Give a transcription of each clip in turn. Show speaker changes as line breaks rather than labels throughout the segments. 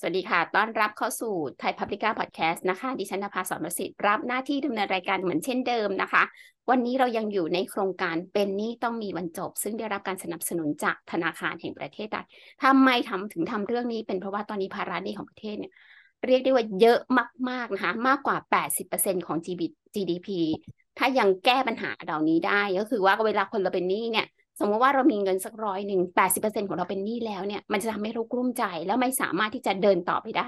สวัสดีค่ะ ต้อนรับเข้าสู่ไทยพับลิก้าพอดแคสต์นะคะ ดิฉันนภาสอนประสิทธิ์รับหน้าที่ดำเนินรายการเหมือนเช่นเดิมนะคะ วันนี้เรายังอยู่ในโครงการเป็นหนี้ต้องมีวันจบ ซึ่งได้รับการสนับสนุนจากธนาคารแห่งประเทศไทยทำไมทำถึงทำเรื่องนี้เป็นเพราะว่าตอนนี้ภาระหนี้ของประเทศเนี่ยเรียกได้ว่าเยอะมาก ๆ นะคะ มากกว่า 80%ของ GDP ถ้ายังแก้ปัญหาเหล่านี้ได้ ก็คือว่าเวลาคนเราเป็นหนี้เนี่ย สมมติว่าเรามีเงินสักร้อยหนึ่งแปดสิบเปอร์เซ็นของเราเป็นหนี้แล้วเนี่ย มันจะทำให้เรากลุ้มใจแล้วไม่สามารถที่จะเดินต่อไปได้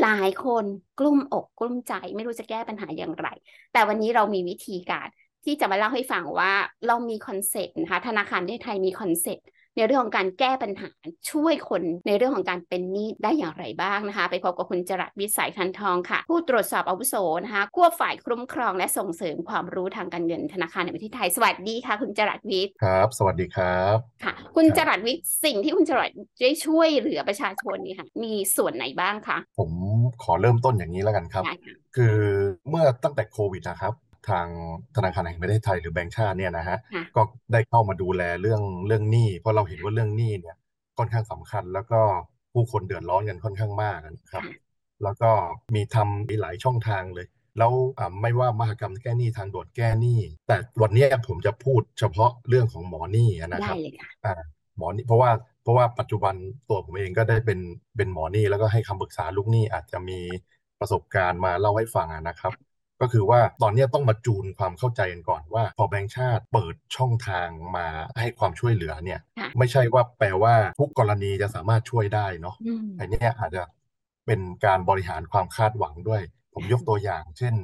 หลายคนกลุ้มอกกลุ้มใจ ไม่รู้จะแก้ปัญหาอย่างไร แต่วันนี้เรามีวิธีการที่จะมาเล่าให้ฟังว่าเรามี concept นะคะธนาคารแห่งประเทศไทยมี concept ในเรื่องของการแก้ปัญหาช่วยคนในเรื่องของการเป็นหนี้ได้อย่างไรบ้างนะคะ ไปพบกับคุณจรัสวิสัยทันทองค่ะ ผู้ตรวจสอบอาวุโสนะคะควบฝ่ายคุ้มครองและส่งเสริมความรู้ทางการเงินธนาคารแห่งประเทศไทยสวัสดีค่ะ คุณจรัสวิทย์
ครับ สวัสดีครับ
ค่ะ คุณจรัสวิทย์สิ่งที่คุณจรัสได้ช่วยเหลือประชาชนนี่ค่ะมีส่วนไหนบ้างคะ
ผมขอเริ่มต้นอย่างนี้แล้วกันครับ คือเมื่อตั้งแต่โควิดนะครับ ทางธนาคารแห่งประเทศไทยหรือแบงก์ชาติเนี่ยนะฮะก็ได้เข้ามาดูแลเรื่องเรื่องหนี้เพราะเราเห็นว่าเรื่องหนี้เนี่ยค่อนข้างสำคัญ แล้วก็ผู้คนเดือดร้อนกันค่อนข้างมากนะครับ แล้วก็มีทำมีหลายช่องทางเลย แล้วไม่ว่ามหกรรมแก้หนี้ทางด่วนแก้หนี้ แต่วันนี้ผมจะพูดเฉพาะเรื่องของหมอหนี้นะครับหมอหนี้เพราะว่าเพราะว่าปัจจุบันตัวผมเองก็ได้เป็นเป็นหมอหนี้แล้วก็ให้คำปรึกษาลูกหนี้อาจจะมีประสบการณ์มาเล่าให้ฟังนะครับ ก็คือว่าตอนนี้ต้องมาจูนความเข้าใจกันก่อนว่า พอแบงค์ชาติเปิดช่องทางมาให้ความช่วยเหลือเนี่ยไม่ใช่ว่าแปลว่าทุกกรณีจะสามารถช่วยได้เนาะอันนี้อาจจะเป็นการบริหารความคาดหวังด้วย ผมยกตัวอย่าง เช่น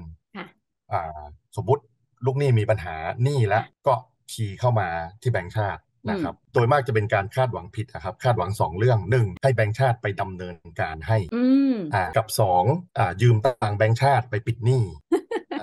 สมมุติลูกหนี้มีปัญหาหนี้แล้วก็ขี่เข้ามาที่แบงค์ชาตินะครับโดยมากจะเป็นการคาดหวังผิดนะครับ คาดหวัง 2 เรื่องหนึ่งให้แบงค์ชาติไปดำเนินการให้อ่ากับ2อ่ายืมตังแบงค์ชาติไปปิดหนี้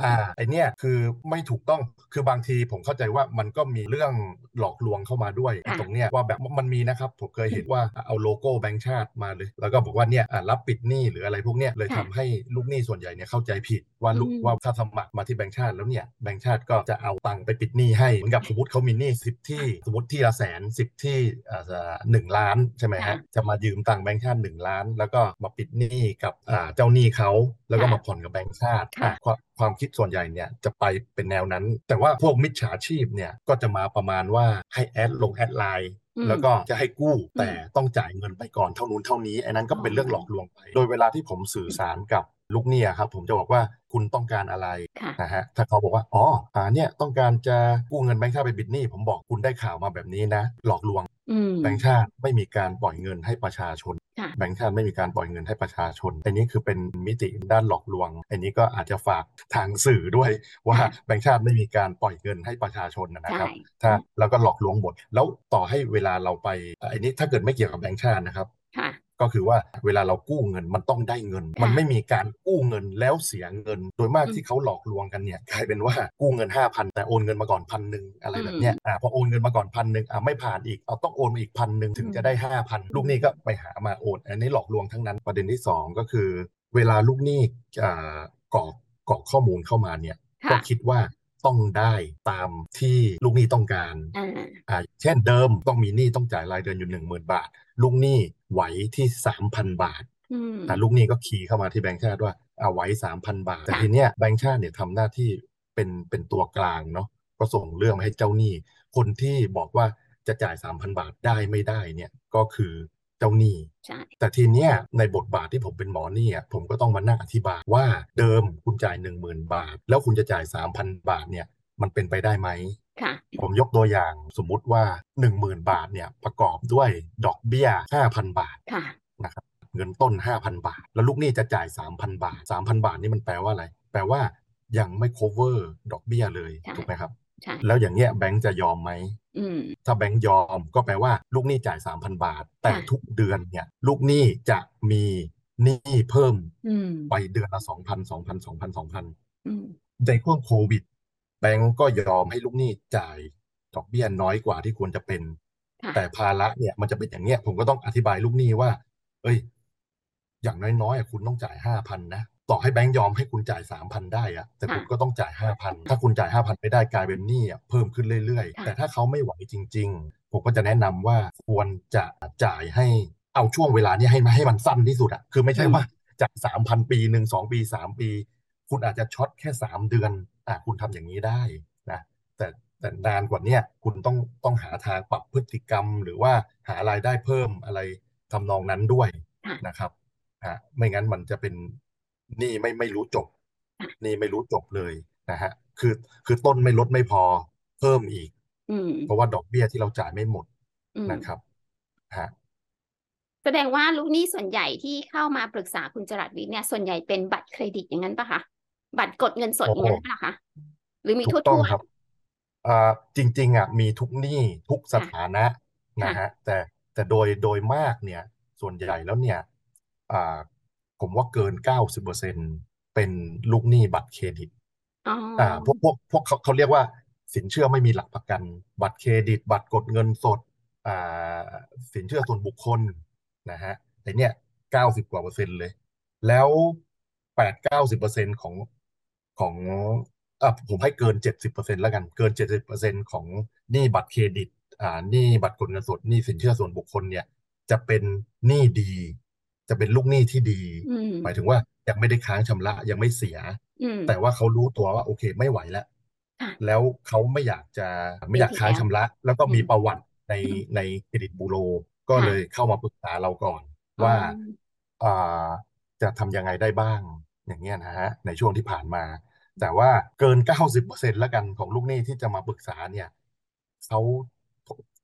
อ่าไอเนี้ยคือไม่ถูกต้องคือบางทีผมเข้าใจว่ามันก็มีเรื่องหลอกลวงเข้ามาด้วยตรงเนี้ยว่าแบบมันมีนะครับผมเคยเห็นว่าเอาโลโก้แบงค์ชาติมาเลย แล้วก็บอกว่าเนี่ยรับปิดหนี้หรืออะไรพวกเนี้ยเลยทำให้ลูกหนี้ส่วนใหญ่เนี่ยเข้าใจผิดว่าลูกว่าถ้าสมัครมาที่แบงค์ชาติแล้วเนี่ยแบงค์ชาติก็จะเอาตังค์ไปปิดหนี้ให้เหมือนกับสมมติเขามีหนี้สิบที่สมมติที่ละแสนสิบที่อ่าหนึ่งล้านใช่ไหมฮะจะมายืมตังค์แบงค์ชาติหนึ่งล้าน แล้วก็มาปิดหนี้กับอ่าเจ้าหนี้เขาแล้วก็มาผ่อนกับแบงค์ชาติ ความคิดส่วนใหญ่เนี่ยจะไปเป็นแนวนั้น แต่ว่าพวกมิจฉาชีพเนี่ยก็จะมาประมาณว่าให้ add ลง add ไลน์แล้วก็จะให้กู้แต่ต้องจ่ายเงินไปก่อนเท่านู้นเท่านี้อันนั้นก็เป็นเรื่องหลอกลวงไป โดยเวลาที่ผมสื่อสารกับ ลูกเนี่ยครับผมจะบอกว่าคุณต้องการอะไรนะฮะถ้าเขาบอกว่าอ๋ออ่าเนี่ยต้องการจะกู้เงินแบงค์ชาติไปบิดหนี้ผมบอกคุณได้ข่าวมาแบบนี้นะ หลอกลวงแบงค์ชาติไม่มีการปล่อยเงินให้ประชาชนแบงค์ชาติไม่มีการปล่อยเงินให้ประชาชน อันนี้คือเป็นมิติด้านหลอกลวง อันนี้ก็อาจจะฝากทางสื่อด้วยว่าแบงค์ชาติไม่มีการปล่อยเงินให้ประชาชนนะครับ ถ้าแล้วก็หลอกลวงหมด แล้วต่อให้เวลาเราไป อันนี้ถ้าเกิดไม่เกี่ยวกับแบงค์ชาตินะครับ ก็คือว่าเวลาเรากู้เงินมันต้องได้เงิน มันไม่มีการกู้เงินแล้วเสียเงิน โดยมากที่เขาหลอกลวงกันเนี่ยกลายเป็นว่ากู้เงิน 5,000 แต่โอนเงินมาก่อนพันหนึ่งอะไรแบบเนี้ยอ่าพอโอนเงินมาก่อนพันหนึ่งอ่าไม่ผ่านอีกเอาต้องโอนมาอีกพันหนึ่งถึงจะได้ 5,000 ลูกหนี้ก็ไปหามาโอน อันนี้หลอกลวงทั้งนั้นประเด็นที่ 2 ก็คือ เวลาลูกหนี้อ่ากรอกกรอกข้อมูลเข้ามาเนี่ยก็คิดว่า ต้องได้ตามที่ลูกหนี้ต้องการอ่าเช่นเดิมต้องมีหนี้ต้องจ่ายรายเดือนอยู่หนึ่งหมื่นบาท ลูกหนี้ไหวที่สามพันบาทอ่าลูกหนี้ก็ขี่เข้ามาที่แบงค์ชาติว่าเอาไหวสามพันบาท แต่ทีเนี้ยแบงค์ชาติเนี่ยทำหน้าที่เป็นเป็นตัวกลางเนาะก็ส่งเรื่องมาให้เจ้าหนี้ คนที่บอกว่าจะจ่ายสามพันบาทได้ไม่ได้เนี่ยก็คือ เจ้าหนี้แต่ทีเนี้ยในบทบาทที่ผมเป็นหมอหนี้ผมก็ต้องมานั่งอธิบายว่าเดิมคุณจ่ายหนึ่งหมื่นบาท แล้วคุณจะจ่ายสามพันบาทเนี่ยมันเป็นไปได้ไหมผมยกตัวอย่างสมมุติว่าหนึ่งหมื่นบาทเนี่ยประกอบด้วยดอกเบี้ยห้าพันบาทนะครับเงินต้นห้าพันบาท แล้วลูกหนี้จะจ่ายสามพันบาทสามพันบาทนี่มันแปลว่าอะไร แปลว่ายังไม่ cover ดอกเบี้ยเลยถูกไหมครับ แล้วอย่างเงี้ยแบงก์จะยอมไหมถ้าแบงก์ยอมก็แปลว่าลูกหนี้จ่ายสามพันบาท แต่ทุกเดือนเนี่ยลูกหนี้จะมีหนี้เพิ่มไปเดือนละสองพันสองพันสองพันสองพันในช่วงโควิด แบงก์ก็ยอมให้ลูกหนี้จ่ายดอกเบี้ยน้อยกว่าที่ควรจะเป็น แต่ภาระเนี่ยมันจะเป็นอย่างเงี้ย ผมก็ต้องอธิบายลูกหนี้ว่า เอ้ย อย่างน้อยๆคุณต้องจ่ายห้าพันนะ ต่อให้แบงก์ยอมให้คุณจ่ายสามพันได้อะแต่คุณก็ต้องจ่ายห้าพันถ้าคุณจ่ายห้าพันไม่ได้กลายเป็นหนี้เพิ่มขึ้นเรื่อยๆ แต่ถ้าเขาไม่ไหวจริง ๆ ผมก็จะแนะนำว่าควรจะจ่ายให้เอาช่วงเวลานี้ให้มาให้มันสั้นที่สุดอะคือไม่ใช่ว่าจากสามพันปีหนึ่งสองปีสามปี คุณอาจจะช็อตแค่สามเดือนอะคุณทำอย่างนี้ได้นะแต่แต่นานกว่านี้คุณต้องต้องหาทางปรับพฤติกรรม หรือว่าหารายได้เพิ่มอะไรทำนองนั้นด้วยนะครับฮะไม่งั้นมันจะเป็น นี่ไม่ไม่รู้จบ นี่ไม่รู้จบเลยนะฮะ คือคือต้นไม่ลดไม่พอเพิ่มอีก เพราะว่าดอกเบี้ยที่เราจ่ายไม่หมดนะครับฮะ
แสดงว่าลูกหนี้ส่วนใหญ่ที่เข้ามาปรึกษาคุณจรัสวิทย์เนี่ยส่วนใหญ่เป็นบัตรเครดิตอย่างนั้นปะคะบัตรกดเงินสดอย่างนั้นปะคะหรือมีทั่ว
ทั่วครับอ่าจริง ๆอะมีทุกหนี้ทุกสถานะนะฮะแต่แต่โดยโดยมากเนี่ย ส่วนใหญ่แล้วเนี่ยอ่า ผมว่าเกินเก้าสิบเปอร์เซ็นเป็นลูกหนี้บัตรเครดิตอ่าพวกพวกพวกเขาเขาเรียกว่าสินเชื่อไม่มีหลักประกัน บัตรเครดิต บัตรกดเงินสดอ่าสินเชื่อส่วนบุคคลนะฮะแต่เนี่ยเก้าสิบกว่าเปอร์เซ็นต์เลย แล้วแปดเก้าสิบเปอร์เซ็นต์ของของอะผมให้เกินเจ็ดสิบเปอร์เซ็นต์แล้วกัน เกินเจ็ดสิบเปอร์เซ็นต์ของหนี้บัตรเครดิตอ่าหนี้บัตรกดเงินสดหนี้สินเชื่อส่วนบุคคลเนี่ย จะเป็นหนี้ดี จะเป็นลูกหนี้ที่ดี หมายถึงว่ายังไม่ได้ค้างชำระยังไม่เสีย แต่ว่าเขารู้ตัวว่าโอเคไม่ไหวแล้ว แล้วเขาไม่อยากจะไม่อยากค้างชำระ แล้วก็มีประวัติในในเครดิตบูโรก็เลยเข้ามาปรึกษาเราก่อนว่าอ่าจะทำยังไงได้บ้าง อย่างเงี้ยนะฮะในช่วงที่ผ่านมา แต่ว่าเกินเก้าสิบเปอร์เซ็นแล้วกันของลูกหนี้ที่จะมาปรึกษาเนี่ยเขา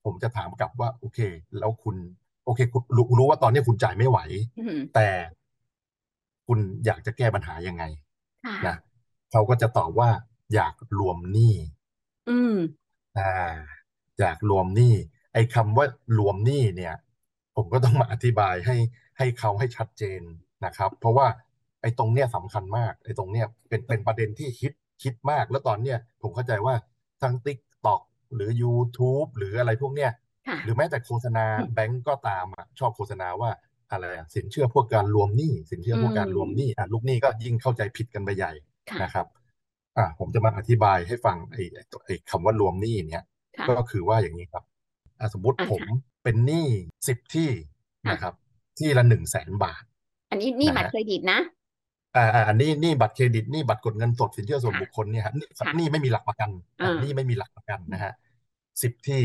ผมจะถามกลับว่า โอเค แล้วคุณ โอเคคุณรู้รู้ว่าตอนนี้คุณจ่ายไม่ไหว แต่คุณอยากจะแก้ปัญหายังไงนะเขาก็จะตอบว่า อยากรวมหนี้
อืม
อ่า อยากรวมหนี้ไอ้คำว่ารวมหนี้เนี่ย ผมก็ต้องมาอธิบายให้ให้เขาให้ชัดเจนนะครับ เพราะว่า ไอ้ตรงเนี้ยสำคัญมาก ไอ้ตรงเนี้ยเป็นเป็นประเด็นที่คิดคิดมาก แล้วตอนเนี้ยผมเข้าใจว่าทั้งติ๊กต็อกหรือ YouTube หรืออะไรพวกเนี้ย หรือแม้แต่โฆษณาแบงก์ก็ตามอะชอบโฆษณาว่าอะไรอะสินเชื่อพวกการรวมหนี้สินเชื่อพวกการรวมหนี้อะลูกหนี้ก็ยิ่งเข้าใจผิดกันไปใหญ่นะครับอะผมจะมาอธิบายให้ฟังไอ้ไอ้คำว่ารวมหนี้เนี่ยก็คือว่าอย่างนี้ครับสมมติผมเป็นหนี้สิบที่นะครับ ที่ละหนึ่งแสนบาท
อันนี้นี่บัตรเครดิตนะ
อ่าอันนี้นี่บัตรเครดิตนี่บัตรกดเงินสดสินเชื่อส่วนบุคคลเนี่ยฮะนี่ไม่มีหลักประกันนี่ไม่มีหลักประกันนะฮะสิบที่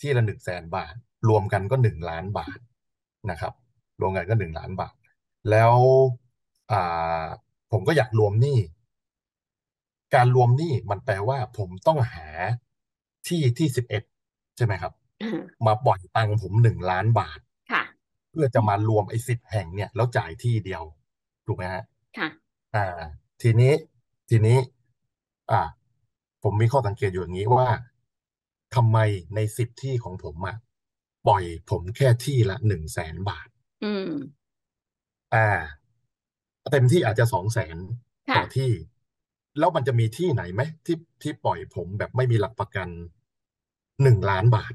ที่ละหนึ่งแสนบาท รวมกันก็หนึ่งล้านบาทนะครับ รวมกันก็หนึ่งล้านบาท แล้วอ่าผมก็อยากรวมหนี้การรวมหนี้มันแปลว่า ผมต้องหาที่ที่สิบเอ็ดใช่ไหมครับ มาปล่อยตังผมหนึ่งล้านบาท
ค่ะ
เพื่อจะมารวมไอ้สิบแห่งเนี่ย แล้วจ่ายที่เดียว ถูกไหมฮะ
ค่ะ
อ่า ทีนี้ทีนี้ อ่า ผมมีข้อสังเกตอยู่อย่างนี้ว่า ทำไมในสิบที่ของผมอะปล่อยผมแค่ที่ละหนึ่งแสนบาท
อืม
อ่า เต็มที่อาจจะสองแสนต่อที่ แล้วมันจะมีที่ไหนไหมที่ที่ปล่อยผมแบบไม่มีหลักประกันหนึ่งล้านบาท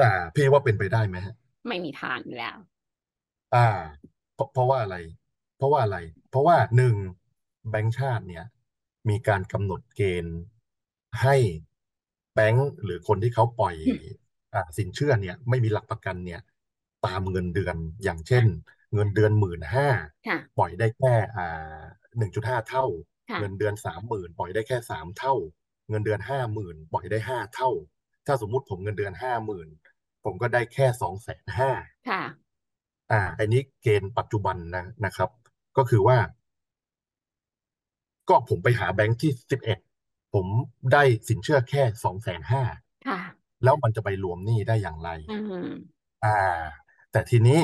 อ่าพี่ว่าเป็นไปได้ไหมฮะ
ไม่มีทางแล้ว
อ่าเพราะเพราะว่าอะไร เพราะว่าอะไร เพราะว่าหนึ่งแบงก์ชาติเนี่ย มีการกำหนดเกณฑ์ให้แบงก์หรือคนที่เขาปล่อยอ่าสินเชื่อเนี่ย ไม่มีหลักประกันเนี่ย ตามเงินเดือนอย่างเช่น เงินเดือนหมื่นห้าปล่อยได้แค่อ่าหนึ่งจุดห้าเท่า เงินเดือนสามหมื่นปล่อยได้แค่สามเท่า เงินเดือนห้าหมื่นปล่อยได้ห้าเท่า ถ้าสมมุติผมเงินเดือนห้าหมื่นผมก็ได้แค่สองแสนห้า
ค่ะ
อ่า อันนี้เกณฑ์ปัจจุบันนะนะครับ ก็คือว่า ก็ผมไปหาแบงค์ที่สิบเอ็ด ผมได้สินเชื่อแค่สองแสนห้า
ค่ะ
แล้วมันจะไปรวมหนี้ได้อย่างไร
อืม
อ่า แต่ทีนี้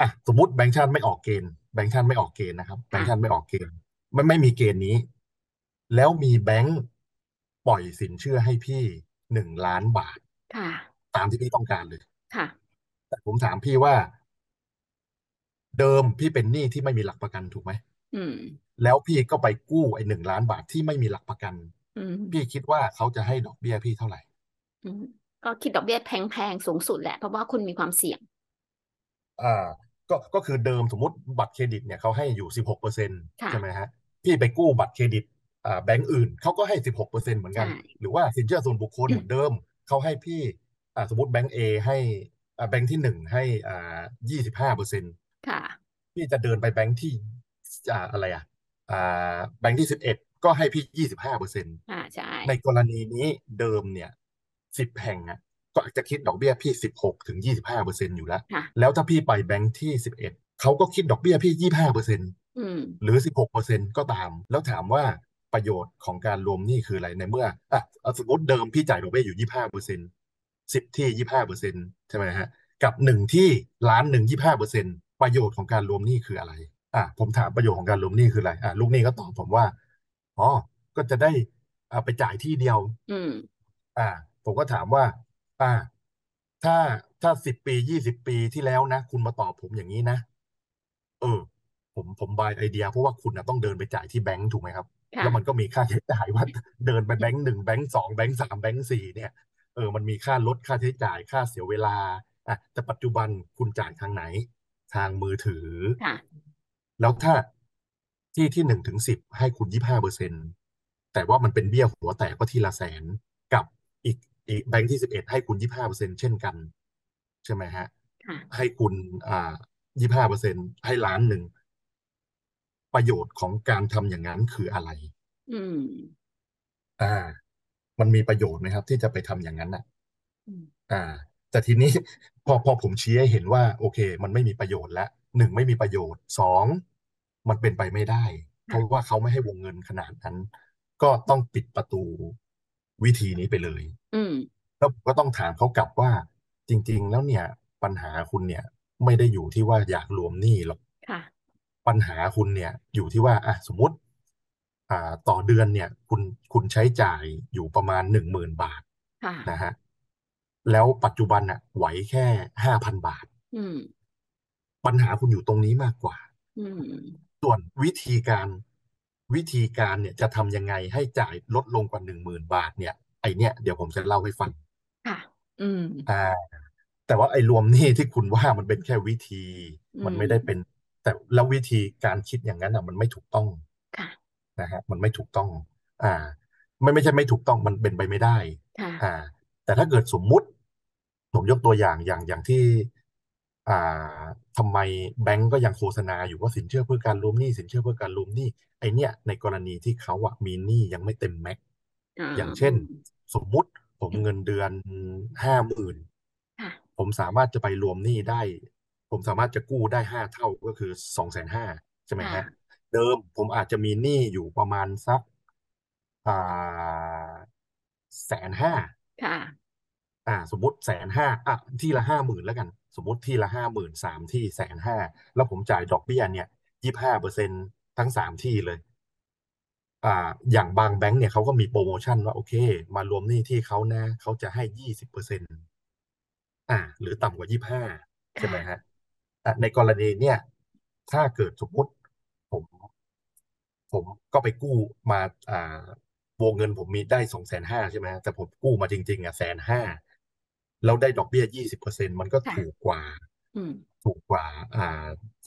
อะสมมติแบงค์ชาติไม่ออกเกณฑ์แบงค์ชาติไม่ออกเกณฑ์นะครับแบงค์ชาติไม่ออกเกณฑ์ไม่ไม่มีเกณฑ์นี้ แล้วมีแบงค์ปล่อยสินเชื่อให้พี่หนึ่งล้านบาท
ค่ะ
ตามที่พี่ต้องการเลย
ค่ะ
แต่ผมถามพี่ว่าเดิมพี่เป็นหนี้ที่ไม่มีหลักประกันถูกไหม
อืม
แล้วพี่ก็ไปกู้ไอ้หนึ่งล้านบาทที่ไม่มีหลักประกัน
อืม
พี่คิดว่าเขาจะให้ดอกเบี้ยพี่เท่าไหร่
อืมก็คิดดอกเบี้ยแพงๆสูงสุดแหละ เพราะว่าคุณมีความเสี่ยง
อ่า ก็ก็คือเดิมสมมติบัตรเครดิตเนี่ยเขาให้อยู่สิบหกเปอร์เซ็นต์ใช่ไหมฮะ พี่ไปกู้บัตรเครดิตแบงก์อื่นเขาก็ให้สิบหกเปอร์เซ็นเหมือนกัน หรือว่าสินเชื่อส่วนบุคคลเหมือนเดิมเขาให้พี่สมมติแบงก์ A ให้แบงค์ที่หนึ่งให้อ่ายี่สิบห้าเปอร์เซ็นต์
ค่ะ
พี่จะเดินไปแบงค์ที่อ่าอะไรอะอ่า แบงค์ที่สิบเอ็ดก็ให้พี่ยี่สิบห้าเปอร์เซ็นต์
อ่าใช่
ในกรณีนี้เดิมเนี่ยสิบแห่งอะก็จะคิดดอกเบี้ยพี่สิบหกถึงยี่สิบห้าเปอร์เซ็นต์อยู่แล้ว แล้วถ้าพี่ไปแบงค์ที่สิบเอ็ดเขาก็คิดดอกเบี้ยพี่ยี่ห้าเปอร์เซ็นต์หรือสิบหกเปอร์เซ็นต์ก็ตาม แล้วถามว่าประโยชน์ของการรวมหนี้คืออะไรในเมื่ออะสมมติเดิมพี่จ่ายดอกเบี้ยอยู่ยี่ห้าเปอร์เซ็นต์สิบที่ยี่ห้าเปอร์เซ็นต์ใช่ไหมฮะกับหนึ่งที่ล้านหนึ่งยี่ห้าเปอร์เซ็นต์ประโยชน์ของการรวมหนี้คืออะไร อะผมถามประโยชน์ของการรวมหนี้คืออะไรอะลูกหนี้ก็ตอบผมว่าอ๋อก็จะได้อ่าไปจ่ายที่เดียว
อืม
อ่า ผมก็ถามว่า อ่า ถ้าถ้าสิบปียี่สิบปีที่แล้วนะ คุณมาตอบผมอย่างนี้นะ เออ ผมผมบายไอเดีย เพราะว่าคุณนะต้องเดินไปจ่ายที่แบงก์ถูกไหมครับแล้วมันก็มีค่าใช้จ่ายว่า เดินไปแบงก์หนึ่งแบงก์สองแบงก์สามแบงก์สี่เนี่ย เออ มันมีค่ารถค่าใช้จ่ายค่าเสียเวลาอะแต่ปัจจุบันคุณจ่ายทางไหน ทางมือถือ แล้วถ้าที่ที่หนึ่งถึงสิบให้คุณยี่ห้าเปอร์เซ็นต์แต่ว่ามันเป็นเบี้ยหัวแตกก็ทีละแสนกับอีกอีกแบงค์ที่สิบเอ็ดให้คุณยี่ห้าเปอร์เซ็นเช่นกัน ใช่ไหมฮะ ให้คุณอ่ายี่ห้าเปอร์เซ็นให้ล้านหนึ่ง ประโยชน์ของการทำอย่างนั้นคืออะไร
อืม
อ่า มันมีประโยชน์ไหมครับ ที่จะไปทำอย่างนั้นอะอ่า แต่ทีนี้พอพอผมชี้ให้เห็นว่า โอเค มันไม่มีประโยชน์แล้ว หนึ่งไม่มีประโยชน์สองมันเป็นไปไม่ได้ เพราะว่าเขาไม่ให้วงเงินขนาดนั้น ก็ต้องปิดประตูวิธีนี้ไปเลย
อืม
แล้วก็ต้องถามเขากลับว่า จริง ๆ แล้วเนี่ย ปัญหาคุณเนี่ย ไม่ได้อยู่ที่ว่าอยากรวมหนี้หรอกปัญหาคุณเนี่ย อยู่ที่ว่าอะสมมติ อ่า ต่อเดือนเนี่ย คุณคุณใช้จ่ายอยู่ประมาณหนึ่งหมื่นบาทนะฮะแล้วปัจจุบันอะไหวแค่ห้าพันบาท ปัญหาคุณอยู่ตรงนี้มากกว่าส่วนวิธีการวิธีการเนี่ยจะทำยังไงให้จ่ายลดลงกว่าหนึ่งหมื่นบาทเนี่ย ไอเนี่ยเดี๋ยวผมจะเล่าให้ฟัง
ค่ะ อืม
อ่า แต่ว่าไอ้รวมนี่ที่คุณว่ามันเป็นแค่วิธี มันไม่ได้เป็น แต่แล้ววิธีการคิดอย่างนั้นอะ มันไม่ถูกต้อง
ค่ะ
นะฮะ มันไม่ถูกต้อง อ่า ไม่ไม่ใช่ไม่ถูกต้องมันเป็นไปไม่ได้
อ่า
แต่ถ้าเกิดสมมุติผมยกตัวอย่างอย่างอย่างที่ อ่าทำไมแบงก์ก็ยังโฆษณาอยู่ว่าสินเชื่อเพื่อการรวมหนี้สินเชื่อเพื่อการรวมหนี้ไอเนี้ยในกรณีที่เขาอะมีหนี้ยังไม่เต็มแม็กอย่างเช่น สมมุติผมเงินเดือนห้าหมื่นผมสามารถจะไปรวมหนี้ได้ ผมสามารถจะกู้ได้ห้าเท่าก็คือสองแสนห้าใช่ไหมฮะเดิมผมอาจจะมีหนี้อยู่ประมาณสักอ่าแสนห้า
ค่ะ
อ่าสมมติแสนห้าอะที่ละห้าหมื่นแล้วกัน สมมติที่ละห้าหมื่นสามที่แสนห้าแล้วผมจ่ายดอกเบี้ยเนี่ยยี่ห้าเปอร์เซ็นทั้งสามที่เลย อ่า อย่างบางแบงก์เนี่ยเขาก็มีโปรโมชั่นว่าโอเค มารวมหนี้ที่เขานะเขาจะให้ยี่สิบเปอร์เซ็นอ่า หรือต่ำกว่ายี่ห้าใช่ไหมฮะอ่ในกรณีเนี่ย ถ้าเกิดสมมติผม ผมก็ไปกู้มาอ่าวงเงินผมมีได้สองแสนห้าใช่ไหมแต่ผมกู้มาจริง ๆอะแสนห้า แล้วได้ดอกเบี้ยยี่สิบเปอร์เซ็นมันก็ถูกกว่าถูกกว่าอ่า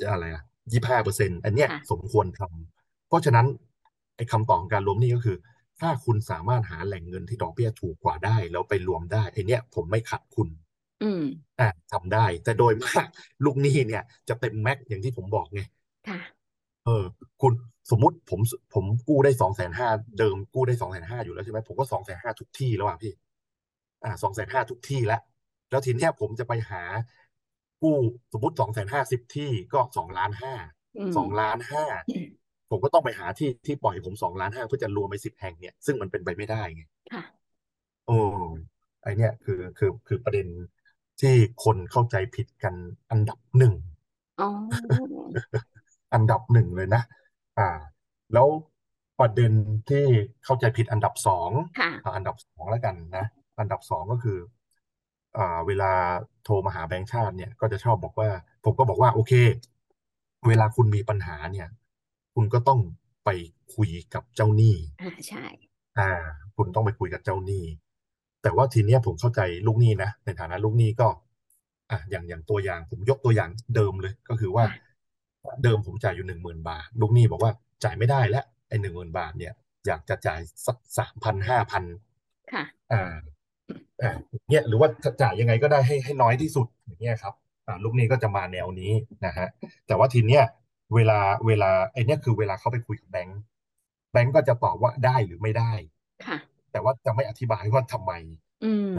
อะไรอะยี่ห้าเปอร์เซ็นอันเนี้ยสมควรทำเพราะฉะนั้นไอ้คำตอบการรวมนี่ก็คือ ถ้าคุณสามารถหาแหล่งเงินที่ดอกเบี้ยถูกกว่าได้ แล้วไปรวมได้ไอ้เนี้ยผมไม่ขัดคุณ
อืม
อ่าทำได้ แต่โดยมากลูกหนี้เนี่ย จะเต็มแม็กอย่างที่ผมบอกไง
ค่ะ
เออ คุณสมมุติผมผมกู้ได้สองแสนห้าเดิมกู้ได้สองแสนห้าอยู่แล้วใช่ไหมผมก็สองแสนห้าทุกที่แล้วอะพี่ อ่าสองแสนห้าทุกที่แล้ว แล้วทีนี้ผมจะไปหากู้สมมติสองแสนห้าสิบที่ก็สองล้านห้าสองล้านห้าผมก็ต้องไปหาที่ที่ปล่อยผมสองล้านห้าเพื่อจะรวมไปสิบแห่งเนี่ยซึ่งมันเป็นไปไม่ได้ไง
ค่ะ
โอ้ไอเนี่ยคือคือคือประเด็นที่คนเข้าใจผิดกันอันดับหนึ่งอันดับหนึ่งเลยนะ อ่า แล้วประเด็นที่เข้าใจผิดอันดับสองอันดับสองแล้วกันนะ อันดับสองก็คืออ่าเวลาโทรมาหาแบงค์ชาติเนี่ย ก็จะชอบบอกว่า ผมก็บอกว่า โอเค เวลาคุณมีปัญหาเนี่ย คุณก็ต้องไปคุยกับเจ้าหนี้
อ่าใช่
อ่า คุณต้องไปคุยกับเจ้าหนี้ แต่ว่าทีเนี้ยผมเข้าใจลูกหนี้นะ ในฐานะลูกหนี้ก็ อะอย่างอย่างตัวอย่างผมยกตัวอย่างเดิมเลย ก็คือว่าเดิมผมจ่ายอยู่หนึ่งหมื่นบาท ลูกหนี้บอกว่าจ่ายไม่ได้แล้วไอ้หนึ่งหมื่นบาทเนี่ย อยากจะจ่ายสักสามพันห้าพัน
ค่ะ
อ่า อ่าเนี่ยหรือว่าจ่ายยังไงก็ได้ให้ให้น้อยที่สุดอย่างเงี้ยครับอ่าลูกหนี้ก็จะมาแนวนี้นะฮะแต่ว่าทีเนี้ยเวลาเวลาไอ้นี่คือเวลาเขาไปคุยกับแบงก์แบงก์ก็จะตอบว่าได้หรือไม่ได้
ค่ะ
แต่ว่าจะไม่อธิบายว่าทำไม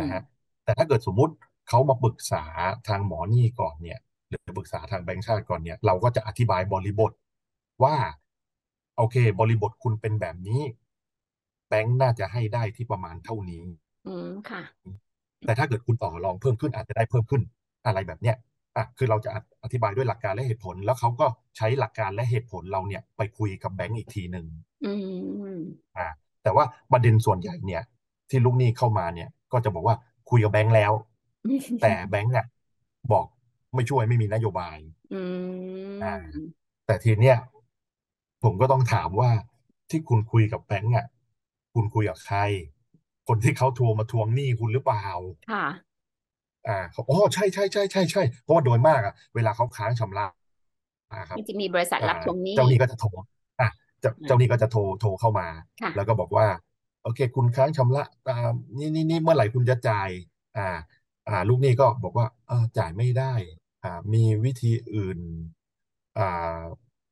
นะฮะ
ม
แต่ถ้าเกิดสมมุติเขามาปรึกษาทางหมอนี่ก่อนเนี่ยหรือปรึกษาทางแบงก์ชาติก่อนเนี่ย เราก็จะอธิบายบริบทว่า โอเค บริบทคุณเป็นแบบนี้ แบงก์น่าจะให้ได้ที่ประมาณเท่านี้
อืมค่ะ
แต่ถ้าเกิดคุณต่อรองเพิ่มขึ้นอาจจะได้เพิ่มขึ้นอะไรแบบเนี้ยอะคือเราจะอธิบายด้วยหลักการและเหตุผล แล้วเขาก็ใช้หลักการและเหตุผลเราเนี่ยไปคุยกับแบงก์อีกทีหนึ่ง
อืม
อ่า แต่ว่าประเด็นส่วนใหญ่เนี่ย ที่ลูกหนี้เข้ามาเนี่ย ก็จะบอกว่าคุยกับแบงก์แล้ว แต่แบงก์อะบอกไม่ช่วยไม่มีนโยบาย
อื
อ่า
ม
แต่ทีเนี้ยผมก็ต้องถามว่าที่คุณคุยกับแบงก์อะ คุณคุยกับใคร คนที่เขาโทรมาทวงหนี้คุณหรือเปล่า
ค่ะ
อ่าเขาอ๋อใช่ใช่ใช่ใช่ใช่เพราะว่าโดยมากอะเวลาเขาค้างชำระอ่าครับ
มันจะมีบริษัท
อ่า
รับทวงหนี้
เจ้าหนี้ก็จะโทรอะเจ้าเจ้าหนี้ก็จะโทรโทรเข้ามาแล้วก็
ค่ะ
บอกว่า โอเค คุณค้างชำระอ่านี่นี่นี่เมื่อไหร่คุณจะจ่าย อ่า อ่า ลูกหนี้ก็บอกว่าเออจ่ายไม่ได้ อ่า มีวิธีอื่น อ่า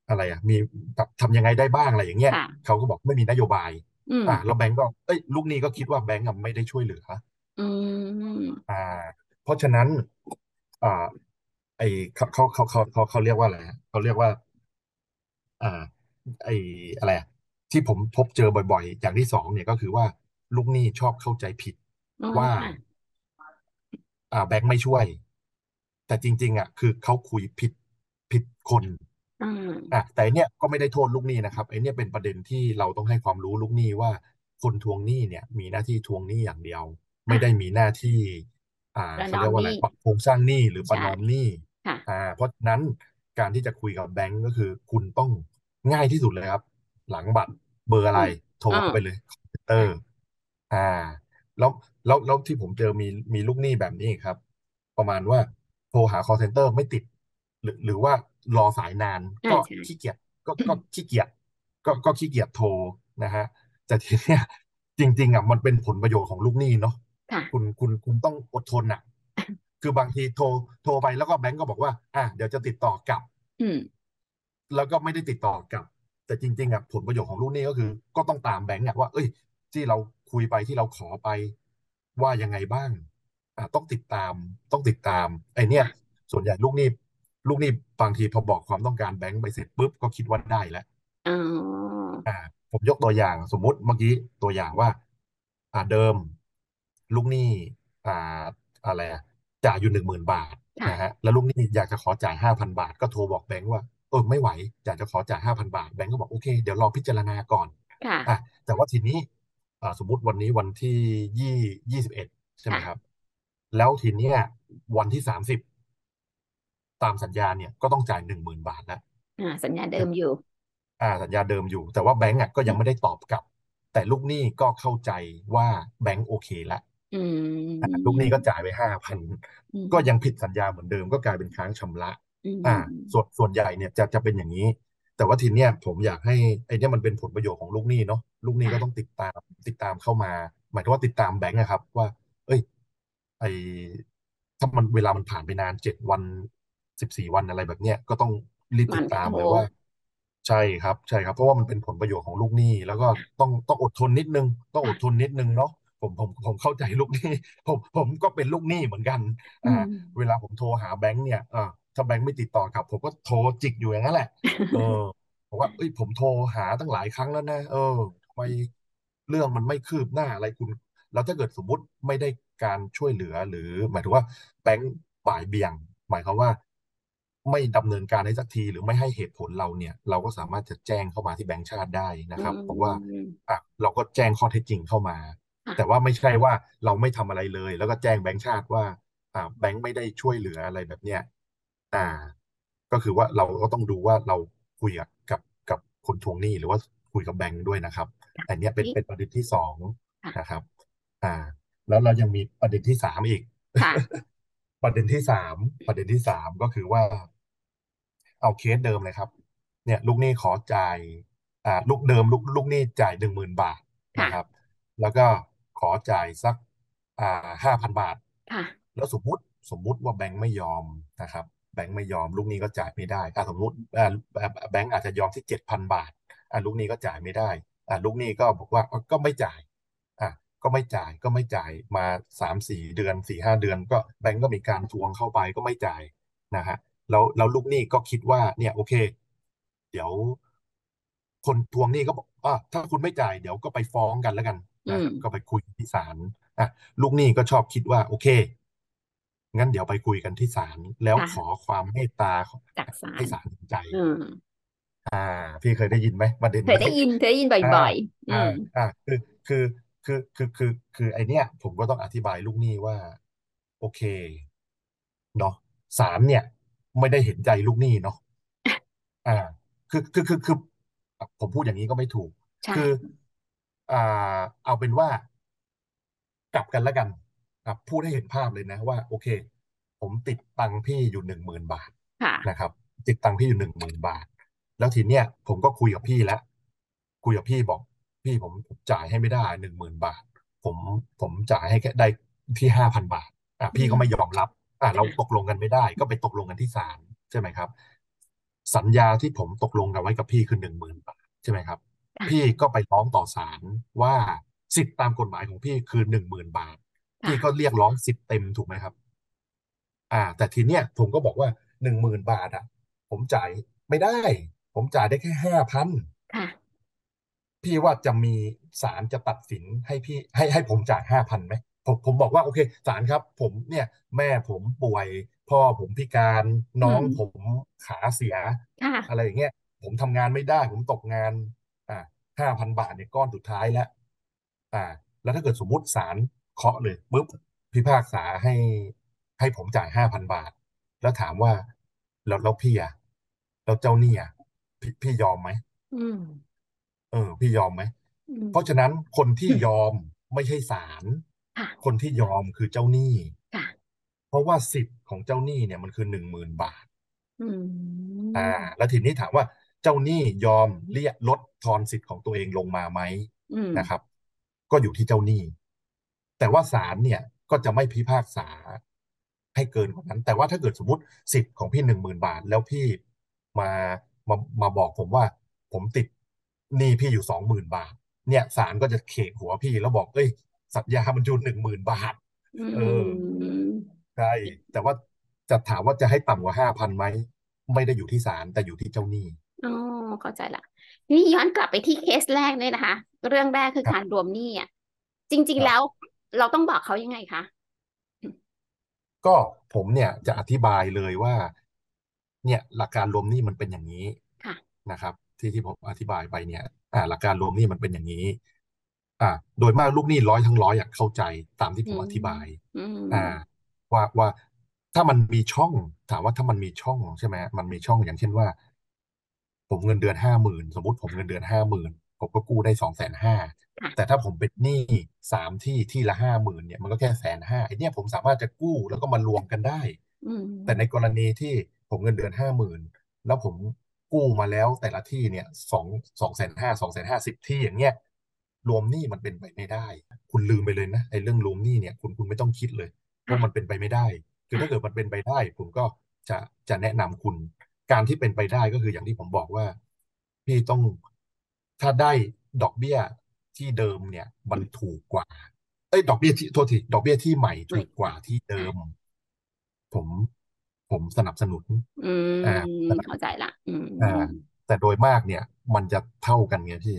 อะไรอะ มีแบบทำยังไงได้บ้างอะไรอย่างเงี้ย
ค่ะ
เขาก็บอกไม่มีนโยบาย
อืม
อ่าแล้วแบงก์ก็เอ้ยลูกหนี้ก็คิดว่าแบงก์อะไม่ได้ช่วยเหลือ
อืม
อ่า เพราะฉะนั้น อ่า ไอเขาเขาเขาเขาเขาเขาเรียกว่าอะไรฮะเขาเรียกว่า อ่า ไออะไรอะที่ผมพบเจอบ่อยๆ อย่างที่สองเนี่ยก็คือว่าลูกหนี้ชอบเข้าใจผิด
อ๋อ
ว่า
ค่ะ
อ่าแบงค์ไม่ช่วย แต่จริง ๆ อะ คือเขาคุยผิดผิดคน
อืม
อะแต่อันเนี่ยก็ไม่ได้โทษลูกหนี้นะครับไอ้เนี่ยเป็นประเด็นที่เราต้องให้ความรู้ลูกหนี้ว่า คนทวงหนี้เนี่ย มีหน้าที่ทวงหนี้อย่างเดียว ไม่ได้
ค่ะ
มีหน้าที่ อ่า
ประ
เขาเรียกว่าอะไร
นอมหนี้
ปรับโครงสร้างหนี้หรือประ
ใช่
นอมหนี้
ค่ะ
อ่า เพราะฉะนั้นการที่จะคุยกับแบงก์ก็คือ คุณต้องง่ายที่สุดเลยครับ หลังบัตรเบอร์อะไร
อืม
โทร
อ๋อ
เข้าไปเลย call center
ค่ะ
อ่า แล้วแล้วแล้วที่ผมเจอมีมีลูกหนี้แบบนี้ครับ ประมาณว่าโทรหา call center ไม่ติด หรือหรือว่า รอสายนาน ก็
อ่าใช่
ขี้เกียจก็ก็ขี้เกียจก็ก็ขี้เกียจโทรนะฮะแต่ทีเนี้ยจริง ๆอะมันเป็นผลประโยชน์ของลูกหนี้เนาะ
ค่ะ
คุณคุณคุณต้องอดทนอะ คือบางทีโทรโทรไปแล้วก็แบงก์ก็บอกว่า อะเดี๋ยวจะติดต่อกลับ
อืม
แล้วก็ไม่ได้ติดต่อกลับ แต่จริง ๆอะผลประโยชน์ของลูกหนี้ก็คือ ก็ต้องตามแบงก์อะว่า เอ้ย ที่เราคุยไปที่เราขอไป ว่ายังไงบ้าง อะต้องติดตามต้องติดตามไอเนี้ย
ค่ะ
ส่วนใหญ่ลูกหนี้ ลูกหนี้บางทีพอบอกความต้องการแบงก์ไปเสร็จปุ๊บก็คิดว่าได้แล้ว
อ๋อ
อ่าผมยกตัวอย่างสมมุติเมื่อกี้ตัวอย่างว่า อ่าเดิม ลูกหนี้อ่าอะไรอะจ่ายอยู่หนึ่งหมื่นบาท
ค่ะ
นะฮะแล้วลูกหนี้อยากจะขอจ่ายห้าพันบาท ก็โทรบอกแบงก์ว่าเออไม่ไหวอยากจะขอจ่ายห้าพันบาทแบงก์ก็บอกโอเคเดี๋ยวรอพิจารณาก่อน
ค่ะ
อะแต่ว่าทีนี้อ่าสมมุติวันนี้วันที่ยี่ยี่สิบเอ็ดใช่ไหม
ค่ะ
ครับ แล้วทีเนี้ยวันที่สามสิบ ตามสัญญาเนี่ยก็ต้องจ่ายหนึ่งหมื่นบาทแล้ว
อ่าสัญญาเดิมอยู่
อ่าสัญญาเดิมอยู่ แต่ว่าแบงก์อะก็ยังไม่ได้ตอบกลับ แต่ลูกหนี้ก็เข้าใจว่าแบงก์โอเคแล้ว
อื
อ่าลูกหนี้
ม
ก็จ่ายไปห้าพัน
อื
ก็ยัง
ม
ผิดสัญญาเหมือนเดิมก็กลายเป็นค้างชำระ
อื
อ่า ส่วน
ม
ส่วนใหญ่เนี่ยจะจะเป็นอย่างนี้ แต่ว่าทีเนี้ยผมอยากให้ไอ้เนี่ยมันเป็นผลประโยชน์ของลูกหนี้เนาะลูกหนี้ก็ต้อง
ค่ะ
ติดตามติดตามเข้ามา หมายถึงว่าติดตามแบงก์นะครับ ว่า เอ้ย ไอถ้ามันเวลามันผ่านไปนานเจ็ดวัน สิบสี่วันอะไรแบบเนี้ยก็ต้องรีบติดตา
มันโทร
มเลยว่า ใช่ครับใช่ครับ เพราะว่ามันเป็นผลประโยชน์ของลูกหนี้ แล้วก็ต้องต้องอดทนนิดนึง ต้องอดทน
ค่ะ
นิดนึงเนาะผมผมผมเข้าใจลูกหนี้ ผมผมก็เป็นลูกหนี้เหมือนกันอ่า
อืม
เวลาผมโทรหาแบงค์เนี่ยอ่าถ้าแบงค์ไม่ติดต่อกลับ ผมก็โทรจิกอยู่อย่างนั้นแหละเออบอกว่าเอ้ยผมโทรหาตั้งหลายครั้งแล้วนะเออทำไมเรื่องมันไม่คืบหน้าอะไรคุณ แล้วถ้าเกิดสมมุติไม่ได้การช่วยเหลือหรือ หมายถึงว่าแบงค์บ่ายเบี่ยง หมายความว่า ไม่ดำเนินการให้สักทีหรือไม่ให้เหตุผลเราเนี่ย เราก็สามารถจะแจ้งเข้ามาที่แบงก์ชาติได้
อื
นะครับบอกว่า
ม
อะเราก็แจ้งข้อเท็จจริงเข้ามา แต่
ค่ะ
ว่าไม่ใช่ว่าเราไม่ทำอะไรเลย แล้วก็แจ้งแบงก์ชาติว่าอ่าแบงก์ไม่ได้ช่วยเหลืออะไรแบบเนี้ยอ่า ก็คือว่าเราก็ต้องดูว่าเราคุยกับกับกับคนทวงหนี้หรือว่าคุยกับแบงก์ด้วยนะครับอันเนี้ยเป็น
นี่
เป็นประเด็นที่สองนะค
ค่ะ
รับ อ่า แล้วเรายังมีประเด็นที่สามอีก
ค่ะ
ประเด็นที่สามประเด็นที่สามก็คือว่า เอาเคสเดิมเลยครับ เนี่ย ลูกหนี้ขอจ่ายอ่าลูกเดิมลูกลูกหนี้จ่ายหนึ่งหมื่นบาทนะครับ
ค่ะ
แล้วก็ขอจ่ายสักอ่าห้าพันบาท
ค่ะ
แล้วสมมุติสมมุติว่าแบงค์ไม่ยอมนะครับ แบงค์ไม่ยอม ลูกหนี้ก็จ่ายไม่ได้อ่าสมมุติอ่าแบงค์อาจจะยอมที่เจ็ดพันบาทอ่าลูกหนี้ก็จ่ายไม่ได้อ่าลูกหนี้ก็บอกว่าก็ไม่จ่ายอ่าก็ไม่จ่ายก็ไม่จ่ายมาสามสี่เดือนสี่ห้าเดือน ก็แบงก์ก็มีการทวงเข้าไปก็ไม่จ่ายนะฮะ แล้วแล้วลูกหนี้ก็คิดว่าเนี่ยโอเค เดี๋ยวคนทวงหนี้ก็บอกอ่าถ้าคุณไม่จ่ายเดี๋ยวก็ไปฟ้องกันแล้วกันนะก็ไปคุยที่ศาลอะลูกหนี้ก็ชอบคิดว่า โอเค งั้นเดี๋ยวไปคุยกันที่ศาลแล้วขอความเมตตาให้ศาลใจอ่า พี่เคยได้ยินไหมประเด็น
เคยได้ยินเคยได้ยินบ่อยๆ
อ่าอ่าคือคือคือคือคือคือไอเนี้ยผมก็ต้องอธิบายลูกหนี้ว่า โอเคเนาะศาลเนี่ย ไม่ได้เห็นใจลูกหนี้เนาะอ่า คือคือคือคือผมพูดอย่างนี้ก็ไม่ถูกคืออ่าเอาเป็นว่ากลับกันแล้วกันพูดให้เห็นภาพเลยนะว่า โอเค ผมติดตังพี่อยู่หนึ่งหมื่นบาทนะครับ ติดตังพี่อยู่หนึ่งหมื่นบาท แล้วทีเนี้ยผมก็คุยกับพี่แล้ว คุยกับพี่บอก พี่ผมจ่ายให้ไม่ได้หนึ่งหมื่นบาท ผมผมจ่ายให้แค่ได้ที่ห้าพันบาท อะ พี่ก็ไม่ยอมรับ อะเราตกลงกันไม่ได้ ก็ไปตกลงกันที่ศาลใช่ไหมครับ สัญญาที่ผมตกลงกันไว้กับพี่คือหนึ่งหมื่นบาทใช่ไหมครับ พี่ก็ไปร้องต่อศาลว่าสิทธิตามกฎหมายของพี่คือหนึ่งหมื่นบาท พี่ก็เรียกร้องสิทธิเต็มถูกไหมครับ อ่า แต่ทีเนี้ยผมก็บอกว่าหนึ่งหมื่นบาทอะ ผมจ่ายไม่ได้ ผมจ่ายได้แค่ห้าพันพี่ว่าจะมีศาลจะตัดสินให้พี่ให้ให้ผมจ่ายห้าพันไหม ผมผมบอกว่าโอเคศาลครับ ผมเนี่ยแม่ผมป่วย พ่อผมพิการน้องผมขาเสียอะไรอย่างเงี้ยผมทำงานไม่ได้ ผมตกงาน อ่าห้าพันบาทเนี่ยก้อนสุดท้ายแล้วอ่า แล้วถ้าเกิดสมมุติศาลเคาะเลยปุ๊บพิพากษาให้ให้ผมจ่ายห้าพันบาท แล้วถามว่าแล้วแล้วพี่อะแล้วเจ้าหนี้อะพี่พี่ยอมไหมเออ พี่ยอมไหมเพราะฉะนั้นคนที่ยอมไม่ใช่ศาล คนที่ยอมคือเจ้าหนี้เพราะว่าสิทธิ์ของเจ้าหนี้เนี่ยมันคือหนึ่งหมื่นบาทอ่า แล้วทีนี้ถามว่าเจ้าหนี้ยอมเรียกลดทอนสิทธิ์ของตัวเองลงมาไหมนะครับ ก็อยู่ที่เจ้าหนี้ แต่ว่าศาลเนี่ยก็จะไม่พิพากษาให้เกินกว่านั้น แต่ว่าถ้าเกิดสมมติสิทธิ์ของพี่หนึ่งหมื่นบาท แล้วพี่มามามาบอกผมว่า ผมติดหนี้พี่อยู่สองหมื่นบาท เนี่ยศาลก็จะเขกหัวพี่แล้วบอกเอ้ย สัญญามันอยู่หนึ่งหมื่นบาท เออใช่แต่ว่าจะถามว่าจะให้ต่ำกว่าห้าพันไหม ไม่ได้อยู่ที่ศาลแต่อยู่ที่เจ้าหนี้
อ๋อเข้าใจละนี่ย้อนกลับไปที่เคสแรกเลยนะคะ เรื่องแรกคือการรวมหนี้อะจริง ๆ แล้วเราต้องบอกเขายังไงคะ
ก็ผมเนี่ยจะอธิบายเลยว่า เนี่ยหลักการรวมหนี้มันเป็นอย่างนี้นะครับ ที่ที่ผมอธิบายไปเนี่ย อ่า หลักการรวมหนี้มันเป็นอย่างนี้ อ่าโดยมากลูกหนี้ร้อยทั้งร้อยอยากเข้าใจตามที่ผมอธิบายอ่าว่าว่าถ้ามันมีช่อง ถามว่าถ้ามันมีช่องใช่ไหมมันมีช่องอย่างเช่นว่า ผมเงินเดือนห้าหมื่นสมมติผมเงินเดือนห้าหมื่นผมก็กู้ได้สองแสนห้าแต่ถ้าผมเป็นหนี้สามที่ที่ละห้าหมื่นเนี่ยมันก็แค่แสนห้าไอ้นี่ผมสามารถจะกู้แล้วก็มารวมกันได้แต่ในกรณีที่ผมเงินเดือนห้าหมื่นแล้วผมกู้มาแล้วแต่ละที่เนี่ยสองสองแสนห้าสองแสนห้าสิบที่อย่างเงี้ย รวมหนี้มันเป็นไปไม่ได้ คุณลืมไปเลยนะไอ้เรื่องรวมหนี้เนี่ยคุณคุณไม่ต้องคิดเลยว่ามันเป็นไปไม่ได้ คือถ้าเกิดมันเป็นไปได้ ผมก็จะจะแนะนำคุณ การที่เป็นไปได้ก็คืออย่างที่ผมบอกว่า พี่ต้องถ้าได้ดอกเบี้ยที่เดิมเนี่ย มันถูกกว่าเอ้ยดอกเบี้ยที่โทษทีดอกเบี้ยที่ใหม่ถูกกว่าที่เดิม ผมผมสนับสนุน
อืมเข้าใจละอืม
อ่าแต่โดยมากเนี่ย มันจะเท่ากันไงพี่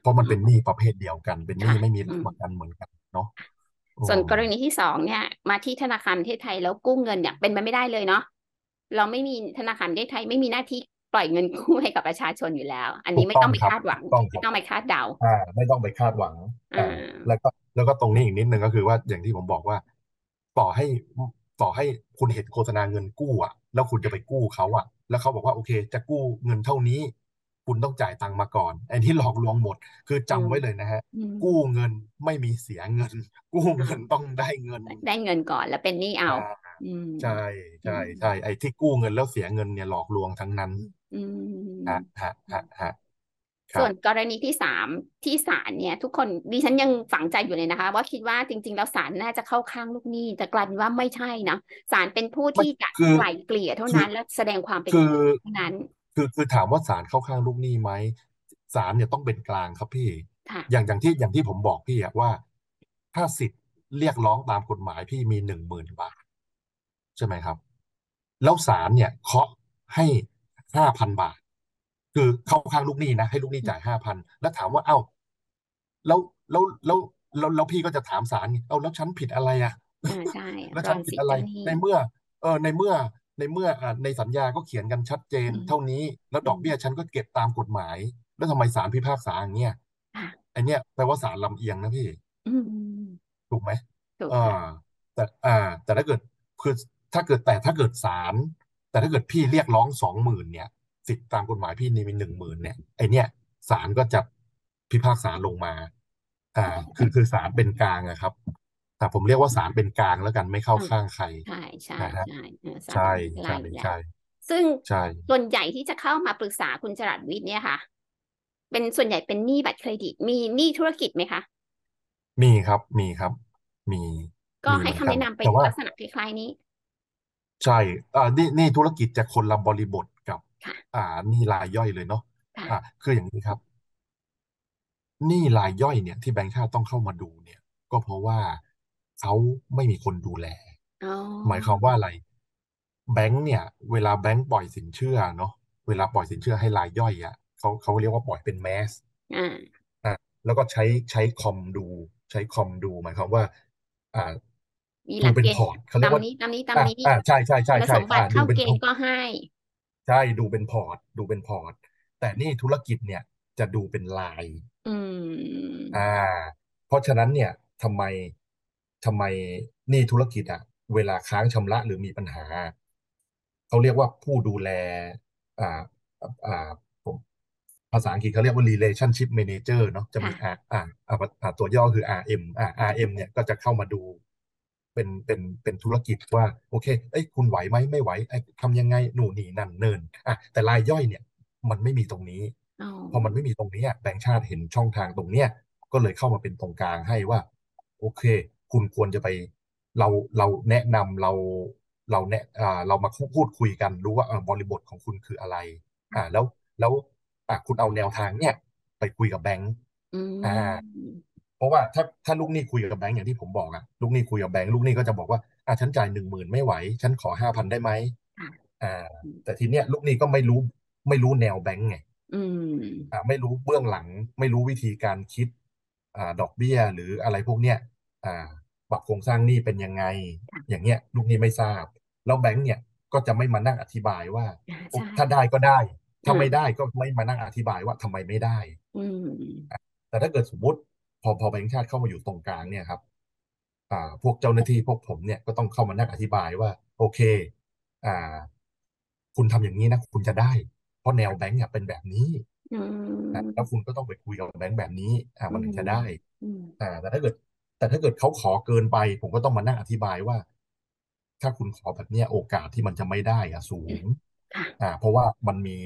เพราะมันเป็นหนี้ประเภทเดียวกัน เป็นหนี้ไม่มีหลักประกันเหมือนกันเนาะ
ส่วนกรณีที่สองเนี่ย มาที่ธนาคารประเทศไทยแล้วกู้เงินเนี่ยเป็นไปไม่ได้เลยเนาะเราไม่มีธนาคารประเทศไทยไม่มีหน้าที่ปล่อยเงินกู้ให้กับประชาชนอยู่แล้ว อันนี้ไม่ต้องไปคาดหวังไม่ต้องไปคาดเดา
อ่าไม่ต้องไปคาดหวังอ่าแล้วก็แล้วก็ตรงนี้อีกนิดนึงก็คือว่าอย่างที่ผมบอกว่า ต่อให้ต่อให้คุณเห็นโฆษณาเงินกู้อะ แล้วคุณจะไปกู้เขาอะ แล้วเขาบอกว่าโอเค จะกู้เงินเท่านี้ คุณต้องจ่ายตังค์มาก่อนอันที่หลอกลวงหมด คือจำไว้เลยนะฮะ กู้เงินไม่มีเสียเงิน กู้เงินต้องได้เงิน
ได้เงินก่อนแล้วเป็นหนี้เอา
ใช่ใช่ใช่ไอ้ที่กู้เงินแล้วเสียเงินเนี่ยหลอกลวงทั้งนั้นฮะฮะฮะฮะ
ส่วนกรณีที่สามที่ศาลเนี่ย ทุกคนดิฉันยังฝังใจอยู่เลยนะคะ ว่าคิดว่าจริง ๆ แล้วศาลน่าจะเข้าข้างลูกหนี้แต่กลายเป็นว่าไม่ใช่นะศาลเป็นผู้ที่จะไกล่เกลี่ยเท่านั้น และแสดงความเป็นเท่านั้น
คือคือถามว่าศาลเข้าข้างลูกหนี้ไหมศาลเนี่ยต้องเป็นกลางครับพี่อย่างอย่างที่อย่างที่ผมบอกพี่อะว่า ถ้าสิทธิ์เรียกร้องตามกฎหมายพี่มีหนึ่งหมื่นบาท ใช่ไหมครับ แล้วศาลเนี่ยเคาะให้ห้าพันบาท คือเข้าข้างลูกหนี้นะ ให้ลูกหนี้จ่ายห้าพันแล้วถามว่าเอ้าแล้วแล้วแล้วแล้วแล้วพี่ก็จะถามศาลเอ้าแล้วฉันผิดอะไรอะ
ใช่
แล้วฉันผิดอะไรในเมื่อ เออในเมื่อ ในเมื่อในสัญญาก็เขียนกันชัดเจน เท่านี้แล้วดอกเบี้ยฉันก็เก็บตามกฎหมาย แล้วทำไมศาลพิพากษาอย่างเงี้ยอันเนี้ยแปลว่าศาลลำเอียงนะพี่ถูกไหมอ่า แต่อ่า แต่ถ้าเกิดคือถ้าเกิดแต่ถ้าเกิดศาลแต่ถ้าเกิดพี่เรียกร้องสองหมื่นเนี่ย สิทธิตามกฎหมายพี่นี่มีหนึ่งหมื่นเนี่ยไอเนี้ยศาลก็จะพิพากษาลงมา อ่า คือคือศาลเป็นกลางอะครับ แต่ผมเรียกว่าศาลเป็นกลางแล้วกันไม่เข้าข้างใคร
ใช่ใช่
ใช่
ใช่
ใช่ใช่
ซึ่งส่วนใหญ่ที่จะเข้ามาปรึกษาคุณจรัสวิทย์เนี่ยค่ะ เป็นส่วนใหญ่เป็นหนี้บัตรเครดิต มีหนี้ธุรกิจไหมคะ
มีครับมีครับ มี
ก็ให้คำแนะนำเป็นลักษณะคล้ายๆนี้
ใช่อ่านี่นี่ธุรกิจจะคนละบริบทกับ อ่านี่รายย่อยเลยเนาะอ่าคืออย่างนี้ครับนี่รายย่อยเนี่ยที่แบงค์ชาติต้องเข้ามาดูเนี่ย ก็เพราะว่า เขาไม่มีคนดูแลหมายความว่าอะไร แบงค์เนี่ย เวลาแบงค์ปล่อยสินเชื่อเนาะเวลาปล่อยสินเชื่อให้รายย่อยอะเขาเขาเรียกว่าปล่อยเป็นแมสอ่าแล้วก็ใช้ใช้คอมดู ใช้คอมดู หมายความว่า อ่า
ดู
เป็นพอร์ตเขาเรียกว่าตาม
นี้ตามนี้ตามนี้
อ่าใช่ใช่ใช่ใช่
สมบัติเข้าเกณฑ์ก็ให้
ใช่ดูเป็นพอร์ตดูเป็นพอร์ต แต่หนี้ธุรกิจเนี่ยจะดูเป็นราย
อื
ม อ่า เพราะฉะนั้นเนี่ยทำไม ทำไมหนี้ธุรกิจอะเวลาค้างชำระหรือมีปัญหา เขาเรียกว่าผู้ดูแลอ่าอ่าผมภาษาอังกฤษเขาเรียกว่า relationship manager เนาะจะมีอ่าอ่าตัวย่อคือ RM อ่า RM เนี่ยก็จะเข้ามาดูเป็นเป็นเป็นธุรกิจว่า โอเคเอ้ยคุณไหวไหมไม่ไหวไอ้ทำยังไงหนูหนีนั่นเนินอะแต่รายย่อยเนี่ย มันไม่มีตรงนี้พอมันไม่มีตรงนี้แบงค์ชาติเห็นช่องทางตรงเนี้ยก็เลยเข้ามาเป็นตรงกลางให้ว่า โอเค คุณควรจะไปเราเราแนะนำเราเราแนะอ่าเรามาพูดคุยกันรู้ว่าบริบทของคุณคืออะไร อ่า แล้วแล้วอ่าคุณเอาแนวทางเนี่ย ไปคุยกับแบงค์อ่า เพราะว่าถ้าถ้าลูกหนี้คุยกับแบงก์อย่างที่ผมบอกอะลูกหนี้คุยกับแบงก์ลูกหนี้ก็จะบอกว่าอะฉันจ่ายหนึ่งหมื่นไม่ไหว ฉันขอห้าพันได้ไหมอ่า แต่ทีเนี้ยลูกหนี้ก็ไม่รู้ไม่รู้แนวแบงก์ไงอ่า ไม่รู้เบื้องหลัง ไม่รู้วิธีการคิด อ่า ดอกเบี้ยหรืออะไรพวกเนี้ย อ่าปรับโครงสร้างหนี้เป็นยังไง อย่างเงี้ยลูกหนี้ไม่ทราบ แล้วแบงก์เนี่ยก็จะไม่มานั่งอธิบายว่า ถ้าได้ก็ได้ ถ้าไม่ได้ก็ไม่มานั่งอธิบายว่าทำไมไม่ได้แต่ถ้าเกิดสมมติพอพอแบงค์ชาติเข้ามาอยู่ตรงกลางเนี่ยครับ อ่า พวกเจ้าหน้าที่พวกผมเนี่ยก็ต้องเข้ามานั่งอธิบายว่า โอเค อ่า คุณทำอย่างนี้นะคุณจะได้ เพราะแนวแบงค์เนี่ยเป็นแบบนี้แล้วคุณก็ต้องไปคุยกับแบงค์แบบนี้ อ่ามันถึงจะได้อ่าแต่ถ้าเกิด แต่ถ้าเกิดเขาขอเกินไป ผมก็ต้องมานั่งอธิบายว่า ถ้าคุณขอแบบเนี้ยโอกาสที่มันจะไม่ได้อะสูง อ่า เพราะว่ามันมี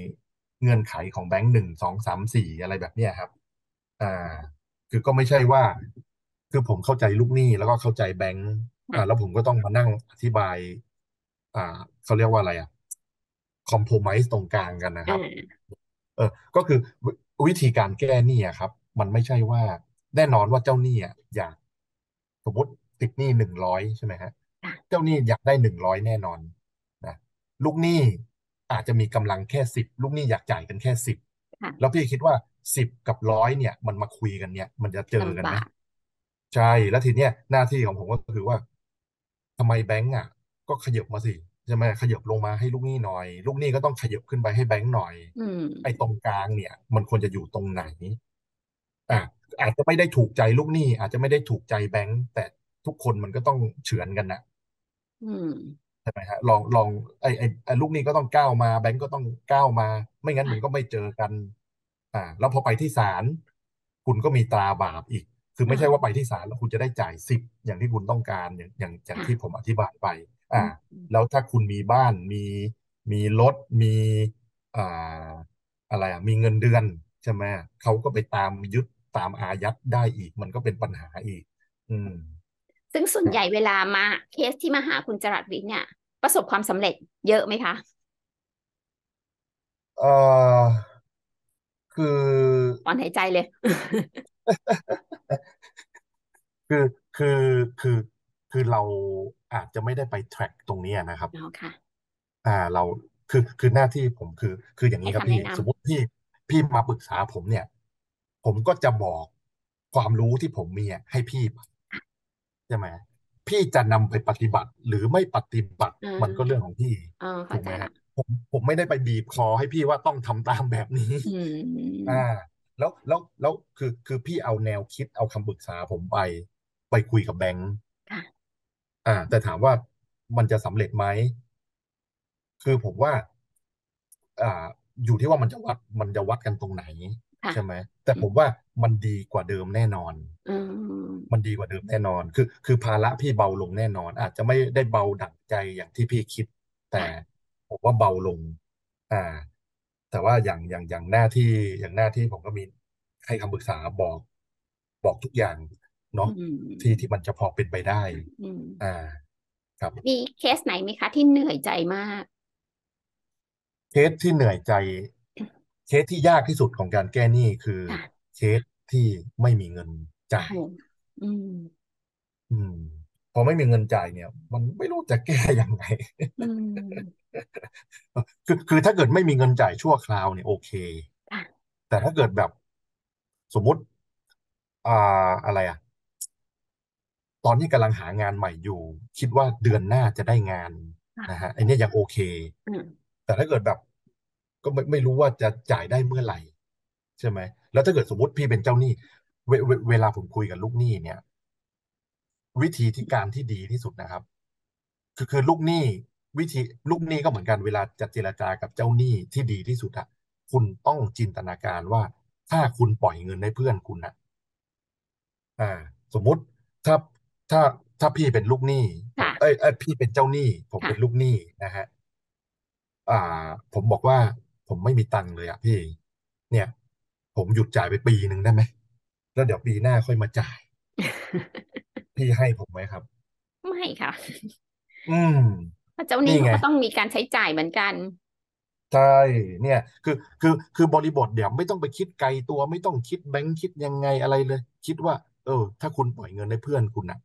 เงื่อนไขของแบงค์หนึ่งสองสามสี่อะไรแบบเนี้ยครับ อ่า คือก็ไม่ใช่ว่า คือผมเข้าใจลูกหนี้แล้วก็เข้าใจแบงก์อ่า แล้วผมก็ต้องมานั่งอธิบาย อ่าเขาเรียกว่าอะไรอะคอมโพมไส์ตรงกลางกันนะครับ เออ ก็คือวิธีการแก้หนี้ครับ มันไม่ใช่ว่า แน่นอนว่าเจ้าหนี้อะอยาก สมมติติดหนี้หนึ่งร้อยใช่ไหมฮะ เจ้าหนี้อยากได้หนึ่งร้อยแน่นอนนะลูกหนี้อาจจะมีกำลังแค่สิบลูกหนี้อยากจ่ายกันแค่สิบแล้วพี่คิดว่าสิบกับร้อยเนี่ย มันมาคุยกันเนี่ย มันจะเจอกันไหมใช่แล้วทีเนี้ยหน้าที่ของผมก็คือว่าทำไมแบงก์อะ ก็ขยับมาสิใช่ไหมขยับลงมาให้ลูกหนี้หน่อย ลูกหนี้ก็ต้องขยับขึ้นไปให้แบงก์หน่อยไอ้ตรงกลางเนี่ย มันควรจะอยู่ตรงไหน อะอาจจะไม่ได้ถูกใจลูกหนี้ อาจจะไม่ได้ถูกใจแบงก์แต่ทุกคนมันก็ต้องเฉือนกันนะใช่ไหมฮะลองลองไอ้ไอ้ลูกหนี้ก็ต้องก้าวมา แบงก์ก็ต้องก้าวมา ไม่งั้นมันก็ไม่เจอกัน อ่า แล้วพอไปที่ศาลคุณก็มีตราบาปอีก คือไม่ใช่ว่าไปที่ศาลแล้วคุณจะได้จ่ายสิบอย่างที่คุณต้องการอย่างอย่างอย่างที่ผมอธิบายไป อ่า แล้วถ้าคุณมีบ้านมีมีรถมีอ่าอะไรอะมีเงินเดือนใช่ไหมเขาก็ไปตามยึด ตามอายัดได้อีก มันก็เป็นปัญหาอีก อืม
ซึ่งส่วนใหญ่เวลามาเคสที่มาหาคุณจรัสวิทย์เนี่ย ประสบความสำเร็จเยอะไหมคะ
เออคือ
ตอนหายใจเลย
คือคือคือคือเราอาจจะไม่ได้ไป track ตรงนี้นะครับ
อ๋อค่ะ
อ่าเราคือคือหน้าที่ผมคือ คืออย่างนี้ครับพี่สมมติพี่พี่มาปรึกษาผมเนี่ย ผมก็จะบอกความรู้ที่ผมมีให้พี่ใช่ไหมพี่จะนำไปปฏิบัติหรือไม่ปฏิบัติมันก็เรื่องของพี่ถูกไหมฮะผมผมไม่ได้ไปบีบคอให้พี่ว่าต้องทำตามแบบนี้อ่า แล้วแล้วแล้วคือคือพี่เอาแนวคิดเอาคำปรึกษาผมไป ไปคุยกับแบงค์อ่า แต่ถามว่ามันจะสำเร็จไหมคือผมว่า อ่า อยู่ที่ว่ามันจะวัดมันจะวัดกันตรงไหน ใช่ไหมแต่ผมว่ามันดีกว่าเดิมแน่นอนมันดีกว่าเดิมแน่นอน คือ คือภาระพี่เบาลงแน่นอน อาจจะไม่ได้เบาดั่งใจอย่างที่พี่คิด แต่ผมว่าเบาลง อ่า แต่ว่าอย่างอย่างอย่างหน้าที่อย่างหน้าที่ผมก็มีให้คำปรึกษาบอก บอกทุกอย่างเนาะที่ที่มันจะพอเป็นไปได้อ่า ครับ
มีเคสไหนไหมคะที่เหนื่อยใจมาก
เคสที่เหนื่อยใจ เคสที่ยากที่สุดของการแก้หนี้คือเคสที่ไม่มีเงินจ่ายอืม อืม พอไม่มีเงินจ่ายเนี่ย มันไม่รู้จะแก้ยังไงคือคือถ้าเกิดไม่มีเงินจ่ายชั่วคราวเนี่ยโอเคแต่ถ้าเกิดแบบสมมุติอ่าอะไรอะ ตอนนี้กำลังหางานใหม่อยู่ คิดว่าเดือนหน้าจะได้งานนะฮะอันนี้ยังโอเคแต่ถ้าเกิดแบบ ก็ไม่ไม่รู้ว่าจะจ่ายได้เมื่อไหร่ ใช่ไหม แล้วถ้าเกิดสมมติพี่เป็นเจ้าหนี้เวเวเวลาผมคุยกับลูกหนี้เนี่ย วิธีที่การที่ดีที่สุดนะครับ คือคือลูกหนี้วิธีลูกหนี้ก็เหมือนกันเวลาจะเจรจากับเจ้าหนี้ที่ดีที่สุดอะคุณต้องจินตนาการว่าถ้าคุณปล่อยเงินให้เพื่อนคุณอะอ่า สมมุติถ้าถ้าถ้าพี่เป็นลูกหนี้เอ้ยเอ้ยพี่เป็นเจ้าหนี้ ผมเป็นลูกหนี้นะฮะอ่า ผมบอกว่า ผมไม่มีตังค์เลยอะพี่ เนี่ย ผมหยุดจ่ายไปปีหนึ่งได้ไหมแล้วเดี๋ยวปีหน้าค่อยมาจ่าย พี่ให้ผมไหมครับ
ไม่ค่ะ
อืม
เจ้าหนี้ก็ต้องมีการใช้จ่ายเหมือนกัน
ใช่เนี่ย คือคือคือบริบทเดี๋ยวไม่ต้องไปคิดไกลตัวไม่ต้องคิดแบงค์คิดยังไงอะไรเลย คิดว่า เออ ถ้าคุณปล่อยเงินให้เพื่อนคุณนะ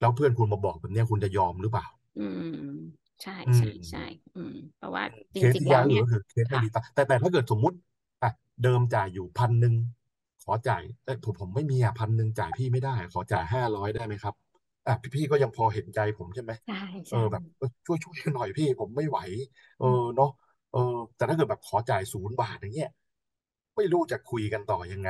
แล้วเพื่อนคุณมาบอกแบบนี้คุณจะยอมหรือเปล่า
อืม ใช่ใช่ใช่อืมเพราะว่าจ
ริงๆแล้วเนี่ยก็คือเคสไม่มีตังแต่แต่ถ้าเกิดสมมุติอะเดิมจ่ายอยู่พันหนึ่งขอจ่ายเอ้ผมผมไม่มีอะพันหนึ่งจ่ายพี่ไม่ได้ ขอจ่ายห้าร้อยได้ไหมครับอะพี่พี่ก็ยังพอเห็นใจผมใช่ไหม
ใช่
เออแบบช่วยช่วยหน่อยพี่ผมไม่ไหว เออเนาะเออ แต่ถ้าเกิดแบบขอจ่ายศูนย์บาทอย่างเงี้ยไม่รู้จะคุยกันต่อยังไง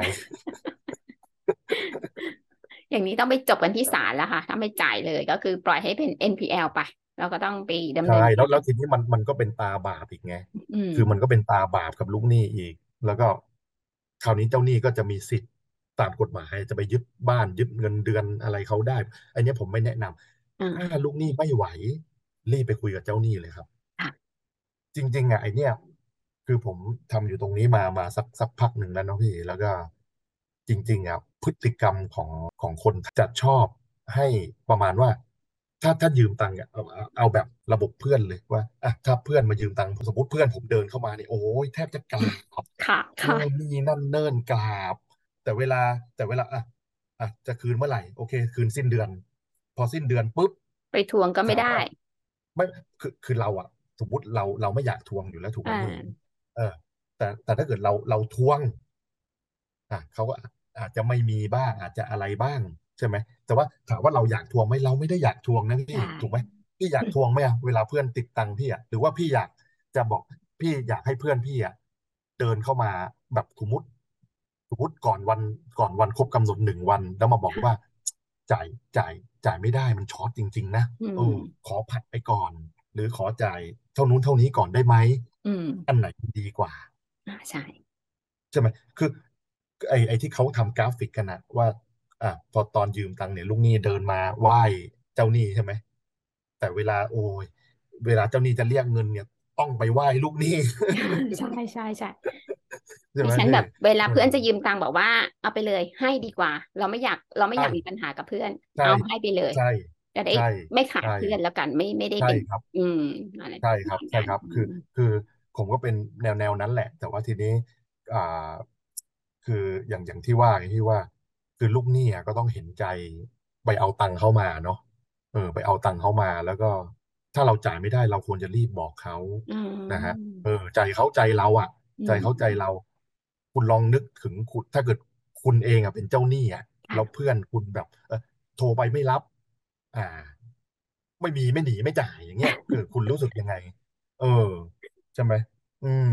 อย่างนี้ต้องไปจบกันที่ศาลแล้วค่ะ ถ้าไม่จ่ายเลยก็คือปล่อยให้เป็น NPL ไป เราก็ต้องไปดำเนิน
ใช่แล้วแล้วทีนี้มันมันก็เป็นตาบาปอีกไงคือมันก็เป็นตาบาปกับลูกหนี้อีก แล้วก็คราวนี้เจ้าหนี้ก็จะมีสิทธิ์ตามกฎหมายจะไปยึดบ้านยึดเงินเดือนอะไรเขาได้ อันนี้ผมไม่แนะนำถ้าลูกหนี้ไม่ไหว รีบไปคุยกับเจ้าหนี้เลยครับจริงๆอะไอเนี้ยคือผมทำอยู่ตรงนี้มามาสักสักพักหนึ่งแล้วเนาะพี่ แล้วก็จริงๆอะพฤติกรรมของของคนจะชอบให้ประมาณว่า ถ้าถ้ายืมตังค์เอาเอาแบบระบบเพื่อนเลยว่าอะถ้าเพื่อนมายืมตังค์สมมติเพื่อนผมเดินเข้ามาเนี่ยโอ้ยแทบจะกราบ
ค่ะค่ะ
นี่นั่นเนิ่นกราบ แต่เวลาแต่เวลาอะอะจะคืนเมื่อไหร่โอเค คืนสิ้นเดือน พอสิ้นเดือนปุ๊บ
ไปทวงก็ไม่ได้
ไม่คือคือเราอะ สมมติเราเราไม่อยากทวงอยู่แล้วถูกไหมเออ แต่แต่ถ้าเกิดเราเราทวง อะเขาก็อาจจะไม่มีบ้างอาจจะอะไรบ้าง ใช่ไหมแต่ว่าถามว่าเราอยากทวงไหมเราไม่ได้อยากทวงนะพี่ถูกไหมพี่อยากทวงไหมอะเวลาเพื่อนติดตังพี่อะหรือว่าพี่อยากจะบอกพี่อยากให้เพื่อนพี่อะเดินเข้ามาแบบสมมติสมมติก่อนวันก่อนวันครบกำหนดหนึ่งวัน แล้วมาบอกว่า จ่ายจ่ายจ่ายไม่ได้มันช็อตจริง ๆ นะเออขอผัดไปก่อน หรือขอจ่ายเท่านู้นเท่านี้ก่อนได้ไหมอันไหนดีกว่า
ใช่
ใช่ไหมคือไอ้ไอ้ที่เขาทำกราฟิกกันนะว่า อะพอตอนยืมตังค์เนี่ยลูกหนี้เดินมาไหว้เจ้าหนี้ใช่ไหมแต่เวลาโอ้ยเวลาเจ้าหนี้จะเรียกเงินเนี่ย ต้องไปไหว้ลูกหนี้
ใช่ใช่ใช่
ช่ไหม
ดิฉัน
พี่
แบบเวลา
เออ
เพื่อนจะยืมตังค์บอกว่าเอาไปเลยให้ดีกว่า เราไม่อยากเราไม่อ
ใช่
ยากมีปัญหากับเพื่อน
ใช่
เอาให้ไปเลย
ใช่
จะได้
ใช่
ไม่ขาด
ใช่
เพื่อนแล้วกันไม่ไม่ได้
ใช่
เป็น
ครับ
อืมอะไร
ใช่
ประ
ครับ
มาณนั้น
ใช่ครับคือ
อืม
คือผมก็เป็นแนวแนวนั้นแหละ แต่ว่าทีนี้อ่าคืออย่างอย่างที่ว่าอย่างที่ว่า คือลูกหนี้อะก็ต้องเห็นใจไปเอาตังค์เข้ามาเนาะเออ ไปเอาตังค์เข้ามา แล้วก็ถ้าเราจ่ายไม่ได้เราควรจะรีบบอกเขา
อื
นะฮะ
ม
เออ ใจเขาใจเราอะ
อื
ใจเขาใจเรา
ม
คุณลองนึกถึงคุณถ้าเกิดคุณเองอะเป็นเจ้าหนี้อะแล้ว
ค่ะ
เพื่อนคุณแบบ เออโทรไปไม่รับ อ่า ไม่มีไม่หนีไม่จ่ายอย่างเงี้ยคือคุณรู้สึกยังไง เออ ใช่ไหมอืม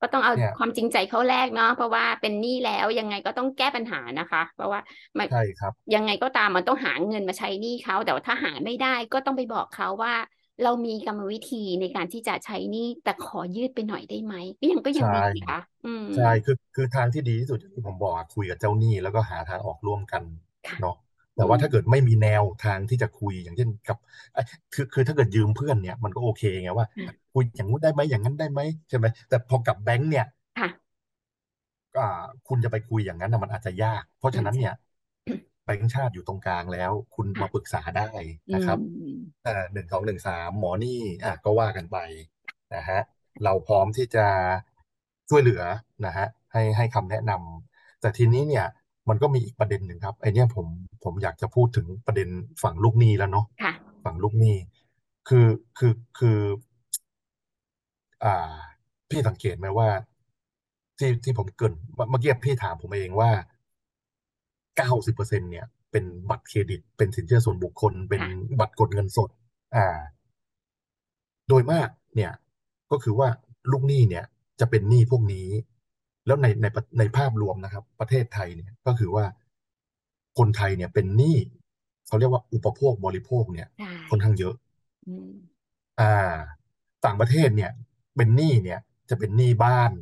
ก็ต้องเอา
เนี่ย
ความจริงใจเข้าแรกเนาะเพราะว่าเป็นหนี้แล้วยังไงก็ต้องแก้ปัญหานะคะ เพราะว่ามัน
ใช่ครับ
ยังไงก็ตามมันต้องหาเงินมาใช้หนี้เขาแต่ว่าถ้าหาไม่ได้ก็ต้องไปบอกเขาว่า เรามีกรรมวิธีในการที่จะใช้หนี้แต่ขอยืดไปหน่อยได้ไหมก็ยังก็ยัง
ใช่
ดีนะคะอืม
ใช่คือคือทางที่ดีที่สุดอย่างที่ผมบอกอะคุยกับเจ้าหนี้แล้วก็หาทางออกร่วมกัน
ค่ะ
เนาะ
อื
แต่ว่า
ม
ถ้าเกิดไม่มีแนวทางที่จะคุยอย่างเช่นกับเอ้ยคือคือถ้าเกิดยืมเพื่อนเนี่ยมันก็โอเคไงว่า
ค่ะ
คุยอย่างงู้นได้ไหมอย่างนั้นได้ไหมใช่ไหมแต่พอกับแบงค์เนี่ย
ค่ะ
อ่าคุณจะไปคุยอย่างนั้นนะมันอาจจะยาก เพราะฉะนั้น
ใช่
เนี่ยแบงก์ชาติอยู่ตรงกลางแล้ว คุณ
ค่ะ
มาปรึกษาได้
อื
นะครับ
ม
อ่าหนึ่งสองหนึ่งสามหมอนี่อะก็ว่ากันไปนะฮะเราพร้อมที่จะช่วยเหลือนะฮะให้ให้คำแนะนำแต่ทีนี้เนี่ย มันก็มีอีกประเด็นหนึ่งครับไอเนี้ยผมผมอยากจะพูดถึงประเด็นฝั่งลูกหนี้แล้วเนาะ
ค่ะ
ฝั่งลูกหนี้ คือคือคือ อ่า พี่สังเกตไหมว่า ที่ที่ผมเกรินเมื่อกี้พี่ถามผมเองว่าเก้าสิบเปอร์เซ็นต์เนี่ย เป็นบัตรเครดิต เป็นสินเชื่อส่วนบุคคล เป็น
ค่ะ
บัตรกดเงินสด อ่า โดยมากเนี่ย ก็คือว่าลูกหนี้เนี่ย จะเป็นหนี้พวกนี้ แล้วในในในภาพรวมนะครับ ประเทศไทยเนี่ยก็คือว่าคนไทยเนี่ยเป็นหนี้เขาเรียกว่าอุปโภคบริโภคเนี่ย
ใช่
ค่อนข้างเยอะ
อืม
อ่า ต่างประเทศเนี่ย เป็นหนี้เนี่ย จะเป็นหนี้บ้าน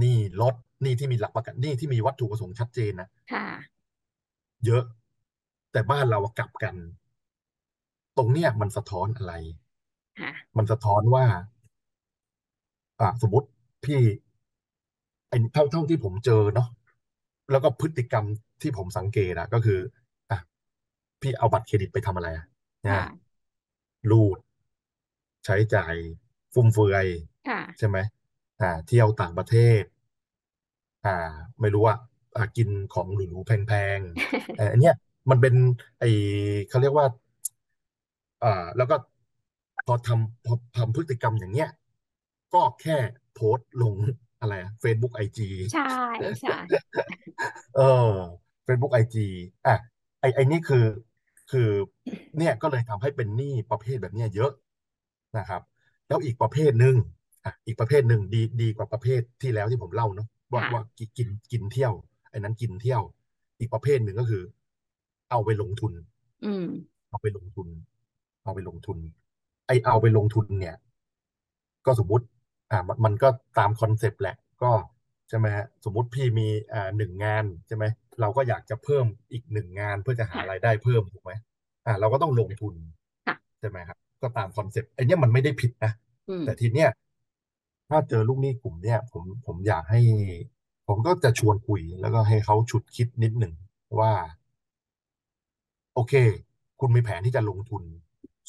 หนี้รถหนี้ที่มีหลักประกันหนี้ที่มีวัตถุประสงค์ชัดเจนนะ
ค่ะ
เยอะ แต่บ้านเราอะกลับกัน ตรงเนี้ยมันสะท้อนอะไร
ค่ะ
มันสะท้อนว่า อ่าสมมติพี่ ไอ้เท่าเท่าที่ผมเจอเนาะแล้วก็พฤติกรรมที่ผมสังเกตอะก็คืออะพี่เอาบัตรเครดิตไปทำอะไรอะนะ
ค่ะ
รูด ใช้จ่ายฟุ่มเฟือย
ค่ะ
ใช่ไหมอ่า เที่ยวต่างประเทศ อ่า ไม่รู้ว่าอ่ากินของหรูๆแพงๆเอออันเนี้ยมันเป็นไอเขาเรียกว่า อ่าแล้วก็พอทำพอทำพฤติกรรมอย่างเงี้ย ก็แค่โพสต์ลง อะไรอะ Facebook ไอจี
ใช่ใช่
เออ Facebook ไอจีอะไอไอนี่คือ คือเนี่ยก็เลยทำให้เป็นหนี้ประเภทแบบเนี้ยเยอะนะครับ แล้วอีกประเภทหนึ่งอะอีกประเภทหนึ่งดีดีกว่าประเภทที่แล้วที่ผมเล่าเนาะว่าว่า
ค่ะ
กิกินกินเที่ยวไอ้นั้นกินเที่ยว อีกประเภทหนึ่งก็คือ เอาไปลงทุน
อืม
เอาไปลงทุน เอาไปลงทุน ไอเอาไปลงทุนเนี่ย ก็สมมุติ อ่ามันมันก็ตามคอนเซปต์แหละ ก็ใช่ไหมฮะสมมุติพี่มีอ่าหนึ่งงานใช่ไหมเราก็อยากจะเพิ่มอีกหนึ่งงานเพื่อจะหาราย
ค่ะ
ได้เพิ่มถูกไหมอ่า เราก็ต้องลงทุน
ค่ะ
ใช่ไหมครับ ก็ตามคอนเซปต์ไอเนี้ยมันไม่ได้ผิดนะ
อืม
แต่ทีเนี้ยถ้าเจอลูกหนี้กลุ่มเนี้ยผมผมอยากให้ ผมก็จะชวนคุย แล้วก็ให้เขาฉุกคิดนิดหนึ่งว่า โอเค คุณมีแผนที่จะลงทุน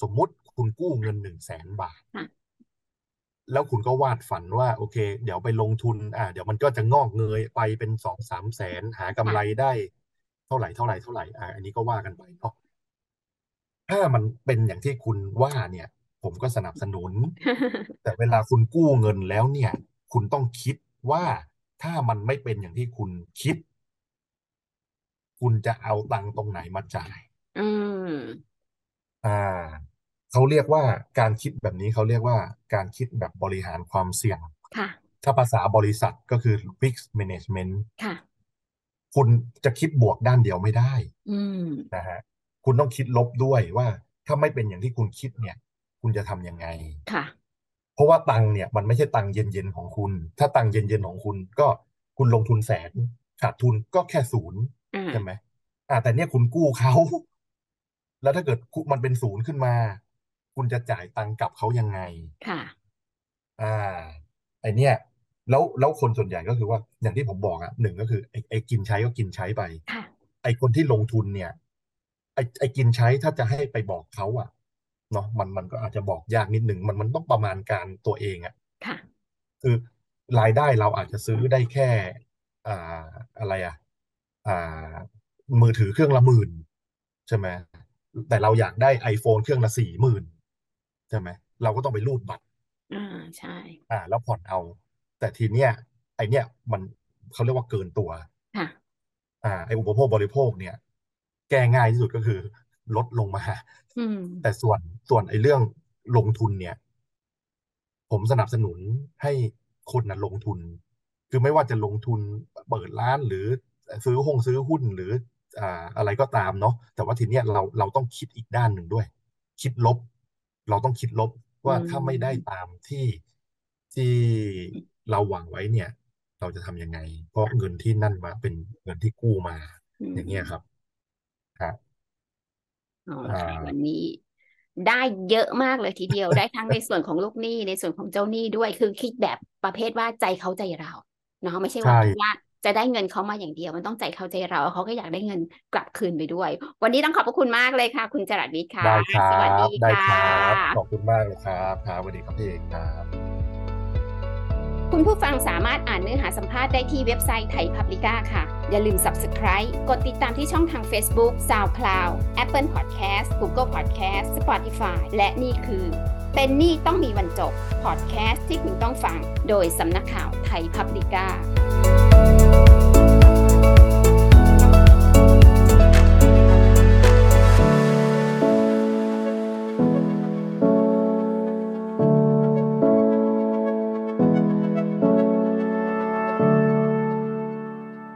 สมมุติคุณกู้เงินหนึ่งแสนบาท
ค่ะ
แล้วคุณก็วาดฝันว่าโอเค เดี๋ยวไปลงทุน อ่า เดี๋ยวมันก็จะงอกเงยไปเป็นสองสามแสนหากำไร
ค่ะ
ได้ เท่าไหร่เท่าไหร่เท่าไหร่อ่าอันนี้ก็ว่ากันไปเนาะถ้ามันเป็นอย่างที่คุณว่าเนี่ย ผมก็สนับสนุน แต่เวลาคุณกู้เงินแล้วเนี่ย คุณต้องคิดว่าถ้ามันไม่เป็นอย่างที่คุณคิด คุณจะเอาตังค์ตรงไหนมาจ่าย
อืม
อ่า เขาเรียกว่าการคิดแบบนี้เขาเรียกว่าการคิดแบบบริหารความเสี่ยง
ค่ะ
ถ้าภาษาบริษัทก็คือ risk management
ค่ะ
คุณจะคิดบวกด้านเดียวไม่ได้
อืม
นะฮะ คุณต้องคิดลบด้วยว่า ถ้าไม่เป็นอย่างที่คุณคิดเนี่ย คุณจะทำยังไง
ค่ะ
เพราะว่าตังค์เนี่ย มันไม่ใช่ตังค์เย็นๆของคุณ ถ้าตังค์เย็นๆของคุณก็คุณลงทุนแสนขาดทุนก็แค่ศูนย์
อ่า
ใช่ไหมอ่าแต่เนี่ยคุณกู้เขา แล้วถ้าเกิดมันเป็นศูนย์ขึ้นมา คุณจะจ่ายตังค์กับเขายังไง
ค่ะ
อ่าไอเนี่ยแล้วแล้วคนส่วนใหญ่ก็คือว่าอย่างที่ผมบอกอะหนึ่งก็คือไอ้ไอ้กินใช้ก็กินใช้ไปไอ้คนที่ลงทุนเนี่ย ไอ้ไอ้กินใช้ถ้าจะให้ไปบอกเขาอะเนาะมันมันก็อาจจะบอกยากนิดหนึ่งมันมันต้องประมาณการตัวเองอะ
ค่ะ
คือรายได้เราอาจจะซื้อได้แค่ อ่าอะไรอะอ่า มือถือเครื่องละหมื่นใช่ไหมแต่เราอยากได้ iPhone เครื่องละสี่หมื่น ใช่ไหมเราก็ต้องไปรูดบัตร
อ่าใช่
อ่า แล้วผ่อนเอา แต่ทีเนี้ยไอเนี้ยมันเขาเรียกว่าเกินตัว
ค่ะ
อ่าไออุปโภคบริโภคเนี่ย แก้ง่ายที่สุดก็คือ ลดลงมาแต่ส่วนส่วนไอเรื่องลงทุนเนี่ย ผมสนับสนุนให้คนนะลงทุน คือไม่ว่าจะลงทุนเปิดร้านหรือซื้อห้องซื้อหุ้นหรืออ่าอะไรก็ตามเนาะแต่ว่าทีเนี้ยเราเราต้องคิดอีกด้านหนึ่งด้วย คิดลบ เราต้องคิดลบว่าถ้าไม่ได้ตามที่ที่เราหวังไว้เนี่ย เราจะทำยังไง เพราะเงินที่นั่นมาเป็นเงินที่กู้มา อย่างเงี้ยครับครับ
อ๋อค่ะวันนี้ได้เยอะมากเลยทีเดียว ได้ทั้งในส่วนของลูกหนี้ในส่วนของเจ้าหนี้ด้วย คือคิดแบบประเภทว่าใจเขาใจเรา เนาะไม่ใช่ว่าว่า จะได้เงินเขามาอย่างเดียวมันต้องใจเขาใจเราเขาก็อยากได้เงินกลับคืนไปด้วย วันนี้ต้องขอบพระคุณมากเลยค่ะ คุณจรัสวิทย์ค่ะ
ได้ครับ
สวัสดี
ค่ะได้ครับขอบคุณมากเลยครับครับสวัสดีครับพี่เอกครับ
คุณผู้ฟังสามารถอ่านเนื้อหาสัมภาษณ์ได้ที่เว็บไซต์ไทยพับลิก้าค่ะ อย่าลืม Subscribe กดติดตามที่ช่องทาง Facebook SoundCloud Apple Podcast Google Podcast Spotify และนี่คือเป็นนี่ต้องมีวันจบพอดแคสต์ที่คุณต้องฟัง โดยสำนักข่าวไทยพับลิก้า